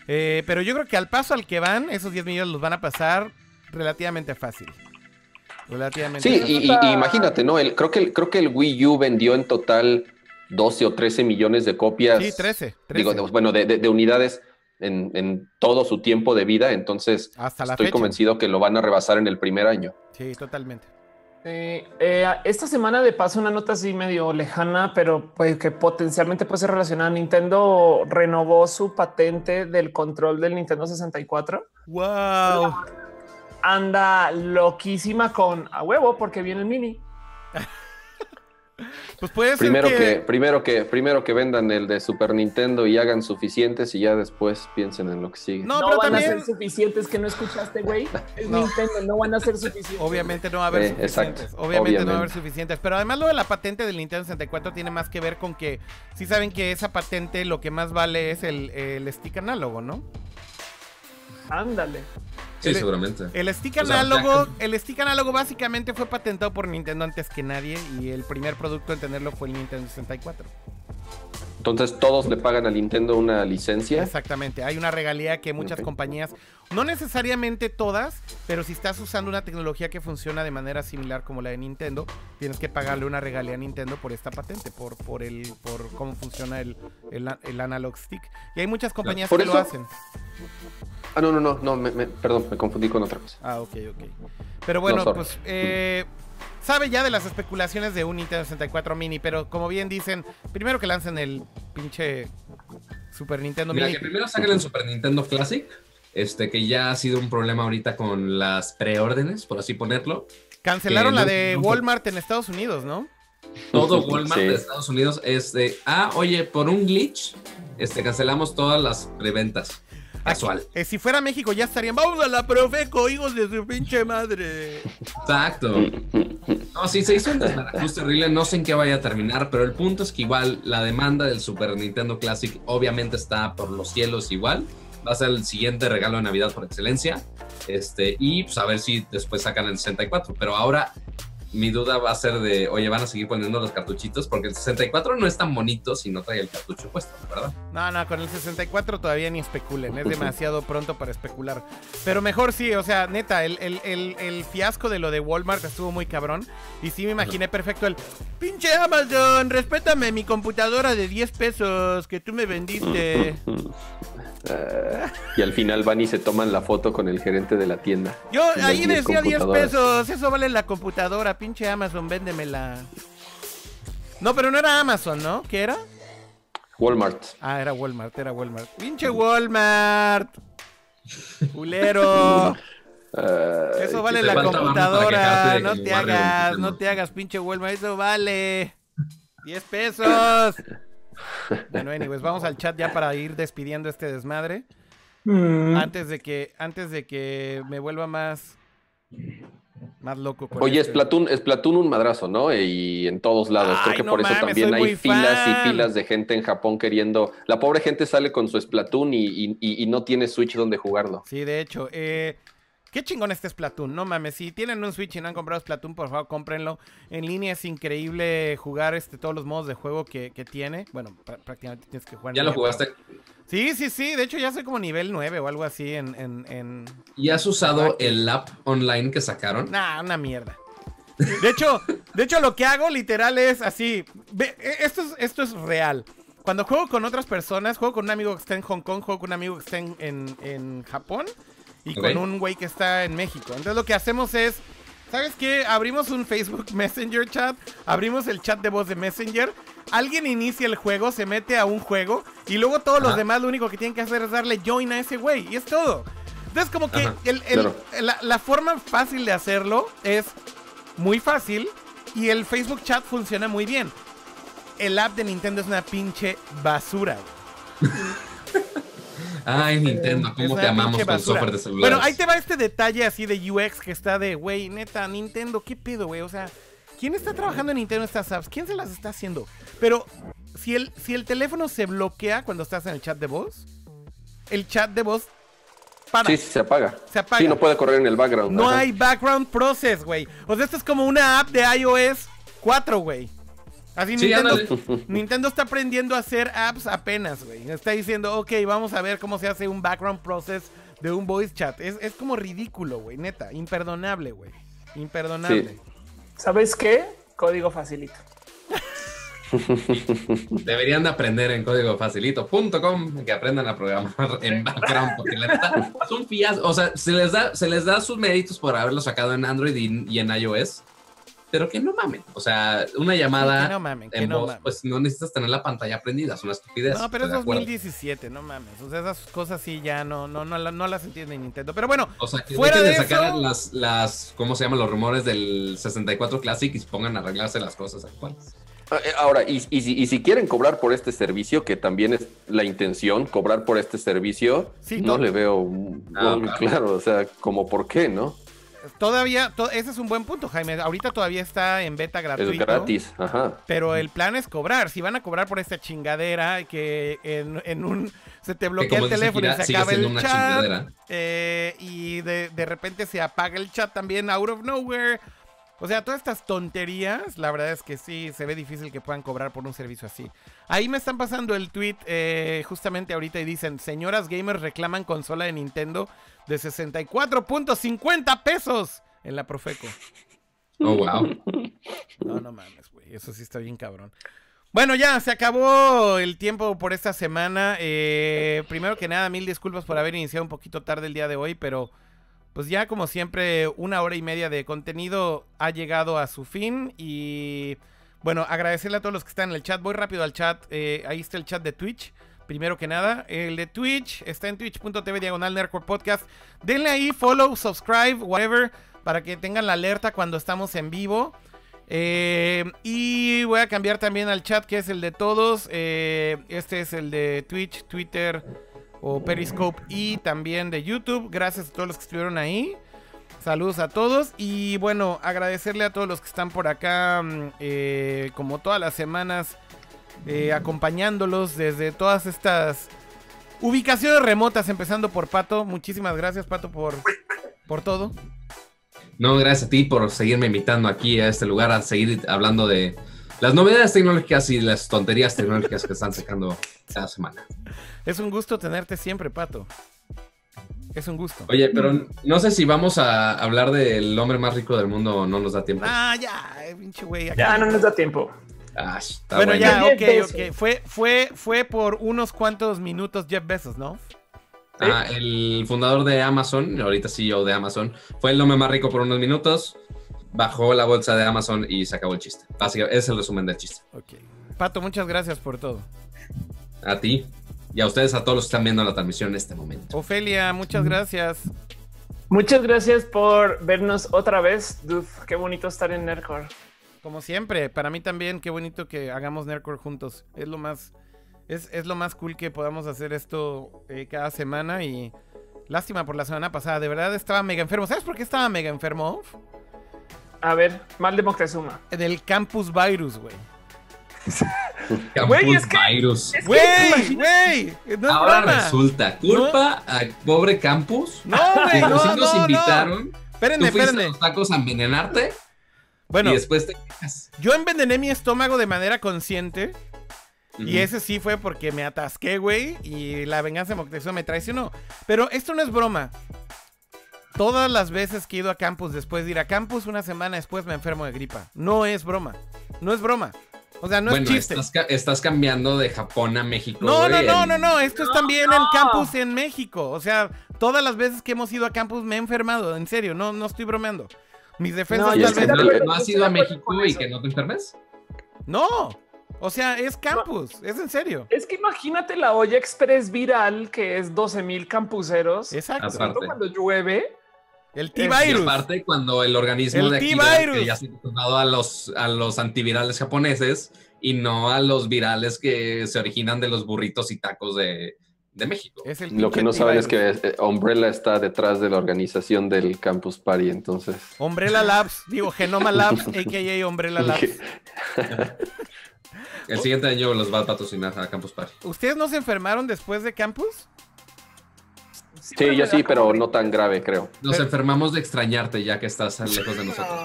Eh, pero yo creo que al paso al que van, esos 10 millones los van a pasar relativamente fácil. Relativamente Sí, fácil. y, imagínate, ¿no? El, creo, que el, creo que el Wii U vendió en total 12 o 13 millones de copias. Sí, 13. 13. Digo, de- bueno, de, de- de unidades en, en todo su tiempo de vida. Entonces, Hasta la estoy fecha. convencido que lo van a rebasar en el primer año. Sí, totalmente. Eh, eh, esta semana de paso una nota así medio lejana, pero pues que potencialmente puede ser relacionada. Nintendo renovó su patente del control del Nintendo 64. ¡Wow! Anda loquísima con a huevo porque viene el mini. Pues puede ser Primero que... que... primero que, primero que vendan el de Super Nintendo y hagan suficientes y ya después piensen en lo que sigue. No, No, pero van a ser suficientes que no escuchaste, güey. Es No. Nintendo, no van a ser suficientes. Obviamente no va a haber Eh, suficientes. exacto, Obviamente, no va a haber suficientes. Pero además lo de la patente del Nintendo 64 tiene más que ver con que sí saben que esa patente lo que más vale es el, el stick análogo, ¿no? Ándale. Sí, El- seguramente. El stick O sea, análogo, ya el stick análogo básicamente fue patentado por Nintendo antes que nadie y el primer producto en tenerlo fue el Nintendo 64. Entonces todos le pagan a Nintendo una licencia. Exactamente, hay una regalía que muchas compañías, no necesariamente todas, pero si estás usando una tecnología que funciona de manera similar como la de Nintendo, tienes que pagarle una regalía a Nintendo por esta patente, por, por el, por cómo funciona el, el, el analog stick. Y hay muchas compañías Por que lo hacen. Ah, no, no, no, no, me- me- perdón, me confundí con otra cosa. Ah, ok, ok. Pero bueno, No, pues eh, sabe ya de las especulaciones de un Nintendo 64 Mini, pero como bien dicen, primero que lancen el pinche Super Nintendo Mira, Mini. que primero saquen el Super Nintendo Classic, este que ya ha sido un problema ahorita con las preórdenes, por así ponerlo. Cancelaron la de Walmart en Estados Unidos, ¿no? Todo Walmart Sí. de Estados Unidos es de, ah, oye, por un glitch, este, cancelamos todas las preventas. Casual. Eh, si fuera México ya estarían, vamos a la Profeco, hijos de su pinche madre. Exacto. No, sí, se hizo un desbarajuste horrible, no sé en qué vaya a terminar, pero el punto es que igual la demanda del Super Nintendo Classic obviamente está por los cielos igual. Va a ser el siguiente regalo de Navidad por excelencia. Este, y pues a ver si después sacan el 64. Pero ahora mi duda va a ser de, oye, van a seguir poniendo los cartuchitos porque el 64 no es tan bonito si no trae el cartucho puesto, ¿verdad? No, no, con el 64 todavía ni especulen, es demasiado pronto para especular. Pero mejor sí, o sea, neta, el, el- el- el fiasco de lo de Walmart estuvo muy cabrón. Y sí me imaginé perfecto el, pinche Amazon, respétame mi computadora de 10 pesos que tú me vendiste. Y al final van y se toman la foto con el gerente de la tienda. Yo ahí 10 decía 10 computadoras. pesos, eso vale la computadora, pinche Amazon, véndemela. No, pero no era Amazon, ¿no? ¿Qué era? Walmart. Ah, era Walmart, era Walmart. Pinche Walmart. Culero. Eso vale la computadora. No te hagas, no te hagas, pinche Walmart. Eso vale. 10 pesos. Bueno, anyways, vamos al chat ya para ir despidiendo este desmadre. Mm. Antes de que, antes de que me vuelva más, más loco. Oye, este. Splatoon, Splatoon un madrazo, ¿no? Y en todos lados. Creo que no por eso mames, también hay filas fan. y filas de gente en Japón queriendo. La pobre gente sale con su Splatoon y, y- y- y no tiene Switch donde jugarlo. Sí, de hecho. Eh, qué chingón este Splatoon. No mames, si tienen un Switch y no han comprado Splatoon, por favor, cómprenlo. En línea es increíble jugar este, todos los modos de juego que, que tiene. Bueno, pr- prácticamente tienes que jugar. ¿Ya lo jugaste? pero- Sí, sí, sí. De hecho, ya soy como nivel 9 o algo así en... en, en... ¿Y has usado el app online que sacaron? Nah, una mierda. De hecho, de hecho, lo que hago literal es así. ve, e- esto, es, esto es real. Cuando juego con otras personas, juego con un amigo que está en Hong Kong, juego con un amigo que está en, en- en Japón y con un güey que está en México. Entonces lo que hacemos es, ¿sabes qué? Abrimos un Facebook Messenger chat, abrimos el chat de voz de Messenger, alguien inicia el juego, se mete a un juego y luego todos los demás lo único que tienen que hacer es darle join a ese güey y es todo. Entonces como que Ajá, el- el- claro. la, la forma fácil de hacerlo es muy fácil y el Facebook chat funciona muy bien. El app de Nintendo es una pinche basura. Ay, Nintendo, Es ¿cómo te amamos con software de celulares? Bueno, ahí te va este detalle así de UX que está de, güey, neta, Nintendo, ¿qué pedo, güey? O sea, ¿quién está trabajando en Nintendo estas apps? ¿Quién se las está haciendo? Pero si el, si el teléfono se bloquea cuando estás en el chat de voz, el chat de voz para. Sí, sí, se apaga. Se apaga. Sí, no puede correr en el background. No Ajá. hay background process, güey. O sea, esto es como una app de iOS 4, güey. Así Sí, Nintendo, ándale. Nintendo está aprendiendo a hacer apps apenas, güey. Está diciendo, ok, vamos a ver cómo se hace un background process de un voice chat. Es, es como ridículo, güey, neta. Imperdonable, güey. Imperdonable. Sí. ¿Sabes qué? Código facilito. Deberían de aprender en código facilito.com que aprendan a programar en background porque la neta son fías, o sea, se les da se les da sus méritos por haberlo sacado en Android y, y en iOS, pero que no mamen, o sea, una llamada Sí, que no mamen, que en no voz, mamen. pues no necesitas tener la pantalla prendida, es una estupidez. No, pero es estoy de acuerdo. 2017, no mames. O sea, esas cosas sí ya no, no, no, no las entiende Nintendo. Pero bueno, O sea, que Fuera dejen de de sacar eso- las, las, ¿cómo se llaman? Los rumores del 64 Classic y se pongan a arreglarse las cosas actuales. Ah, eh, Ahora, y, y si, y si quieren cobrar por este servicio, que también es la intención, cobrar por este servicio, Sí, no to- le veo muy Ah, muy claro. claro. O sea, como por qué, ¿no? Todavía, to- ese es un buen punto, Jaime. Ahorita todavía está en beta gratuito. Es gratis. Ajá. Pero el plan es cobrar. Si van a cobrar por esta chingadera, que en, en un se te bloquea el teléfono y se acaba el chat. eh, y de, de repente se apaga el chat también out of nowhere. O sea, todas estas tonterías, la verdad es que sí, se ve difícil que puedan cobrar por un servicio así. Ahí me están pasando el tweet eh, justamente ahorita y dicen, señoras gamers reclaman consola de Nintendo de 64.50 pesos en la Profeco. Oh, wow. No, no mames, güey. Eso sí está bien cabrón. Bueno, ya, se acabó el tiempo por esta semana. Eh, primero que nada, mil disculpas por haber iniciado un poquito tarde el día de hoy, pero pues ya como siempre, una hora y media de contenido ha llegado a su fin. Y bueno, agradecerle a todos los que están en el chat. Voy rápido al chat. Eh, ahí está el chat de Twitch. Primero que nada, el de Twitch está en twitch.tv diagonal Nerdcore Podcast. Denle ahí follow, subscribe, whatever, para que tengan la alerta cuando estamos en vivo. Eh, y voy a cambiar también al chat que es el de todos. Eh, este es el de Twitch, Twitter o Periscope y también de YouTube. Gracias a todos los que estuvieron ahí. Saludos a todos. Y bueno, agradecerle a todos los que están por acá, mm, eh, como todas las semanas, eh, acompañándolos desde todas estas ubicaciones remotas, empezando por Pato. Muchísimas gracias, Pato, por, por todo. No, gracias a ti por seguirme invitando aquí a este lugar a seguir hablando de las novedades tecnológicas y las tonterías tecnológicas que están sacando cada semana. Es un gusto tenerte siempre, Pato. Es un gusto. Oye, pero no sé si vamos a hablar del hombre más rico del mundo o no nos da tiempo. Ah, ya, eh, pinche güey. Ya no nos da tiempo. Ah, está bueno, bueno. ya, ok, ok. Fue, fue, fue por unos cuantos minutos Jeff Bezos, ¿no? Ah, el fundador de Amazon, ahorita CEO de Amazon, fue el hombre más rico por unos minutos, bajó la bolsa de Amazon y se acabó el chiste. Básicamente, ese es el resumen del chiste. Ok. Pato, muchas gracias por todo. A ti y a ustedes, a todos los que están viendo la transmisión en este momento. Ofelia, muchas gracias. Muchas gracias por vernos otra vez. Dude, qué bonito estar en Nerdcore. Como siempre, para mí también, qué bonito que hagamos Nerdcore juntos. Es lo más, es, es lo más cool que podamos hacer esto eh, cada semana y lástima por la semana pasada. De verdad estaba mega enfermo. ¿Sabes por qué estaba mega enfermo? A ver, mal de Moctezuma. Del campus virus, güey. Campus Güey, es que- Virus. Es Güey, güey. No Ahora resulta, culpa al pobre Campus. No, güey, no, si nos no, invitaron, no. tú Espérenme, fuiste a espérenme. los tacos a envenenarte Bueno, y después te yo envenené mi estómago de manera consciente. Y ese sí fue porque me atasqué, güey. Y la venganza de Moctezuma me traicionó. Pero esto no es broma. Todas las veces que he ido a campus después de ir a campus, una semana después me enfermo de gripa. No es broma. No es broma. O sea, no bueno, es chiste. estás, ca- estás cambiando de Japón a México. No, no, güey, no, no, no. Esto es también no. en campus en México. O sea, todas las veces que hemos ido a campus me he enfermado. En serio, no, no estoy bromeando. Mis defensas No, tal vez. que ¿No, has ido a acuerdo México y que no te enfermes? No. O sea, es campus. Es en serio. Es que imagínate la olla express viral que es 12 mil campuseros. Exacto. Cuando llueve. El T-Virus. aparte, cuando el organismo El de aquí T-Virus. que ya se ha acostumbrado a los, a los antivirales japoneses y no a los virales que se originan de los burritos y tacos de, de México. Es el Lo que no saben es que eh, Umbrella está detrás de la organización del Campus Party, entonces. Umbrella Labs, digo Genoma Labs, a.k.a. Umbrella Labs. El siguiente año los va a patrocinar a Campus Party. ¿Ustedes no se enfermaron después de campus? Sí, yo sí, pero no tan grave, creo. Nos enfermamos de extrañarte ya que estás lejos de nosotros.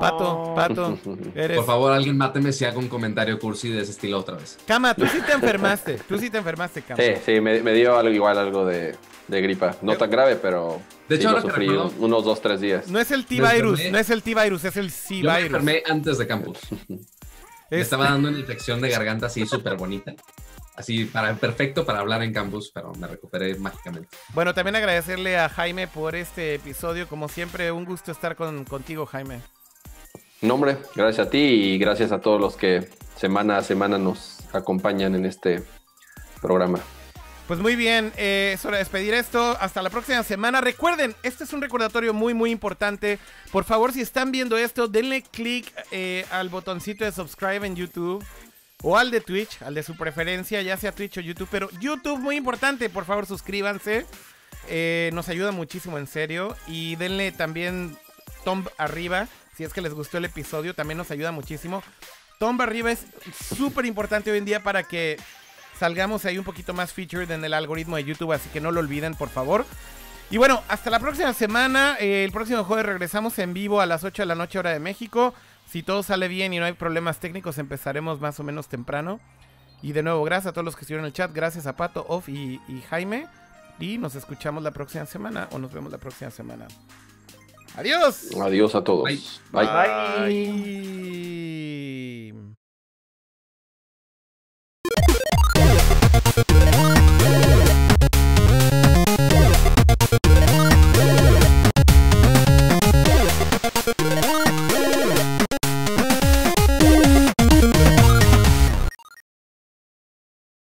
Pato, Pato, eres... Por favor, alguien máteme si hago un comentario cursi de ese estilo otra vez. Cama, tú sí te enfermaste. Tú sí te enfermaste, Cama. Sí, sí, me, me dio algo, igual algo de, de gripa. No tan grave, pero De sí hecho, lo ahora que sufrí recuerdo- unos dos, tres días. No es el T-Virus, no es el T-Virus, es el Yo me C-Virus. enfermé antes de Campus. Me Es- estaba dando una infección de garganta así súper bonita. Así, para, perfecto para hablar en Campus, pero me recuperé mágicamente. Bueno, también agradecerle a Jaime por este episodio. Como siempre, un gusto estar con, contigo, Jaime. No, hombre, gracias a ti y gracias a todos los que semana a semana nos acompañan en este programa. Pues muy bien, eh, es hora de despedir esto. Hasta la próxima semana. Recuerden, este es un recordatorio muy, muy importante. Por favor, si están viendo esto, denle click eh, al botoncito de subscribe en YouTube. O al de Twitch, al de su preferencia, ya sea Twitch o YouTube. Pero YouTube, muy importante, por favor, suscríbanse. Eh, nos ayuda muchísimo, en serio. Y denle también thumb arriba, si es que les gustó el episodio, también nos ayuda muchísimo. Thumb arriba es súper importante hoy en día para que salgamos ahí un poquito más featured en el algoritmo de YouTube, así que no lo olviden, por favor. Y bueno, hasta la próxima semana. Eh, el próximo jueves regresamos en vivo a las 8 de la noche, hora de México. Si todo sale bien y no hay problemas técnicos, empezaremos más o menos temprano. Y de nuevo, gracias a todos los que estuvieron en el chat. Gracias a Pato, Off y, Jaime. Y nos escuchamos la próxima semana o nos vemos la próxima semana. Adiós. Adiós a todos. Bye. Bye.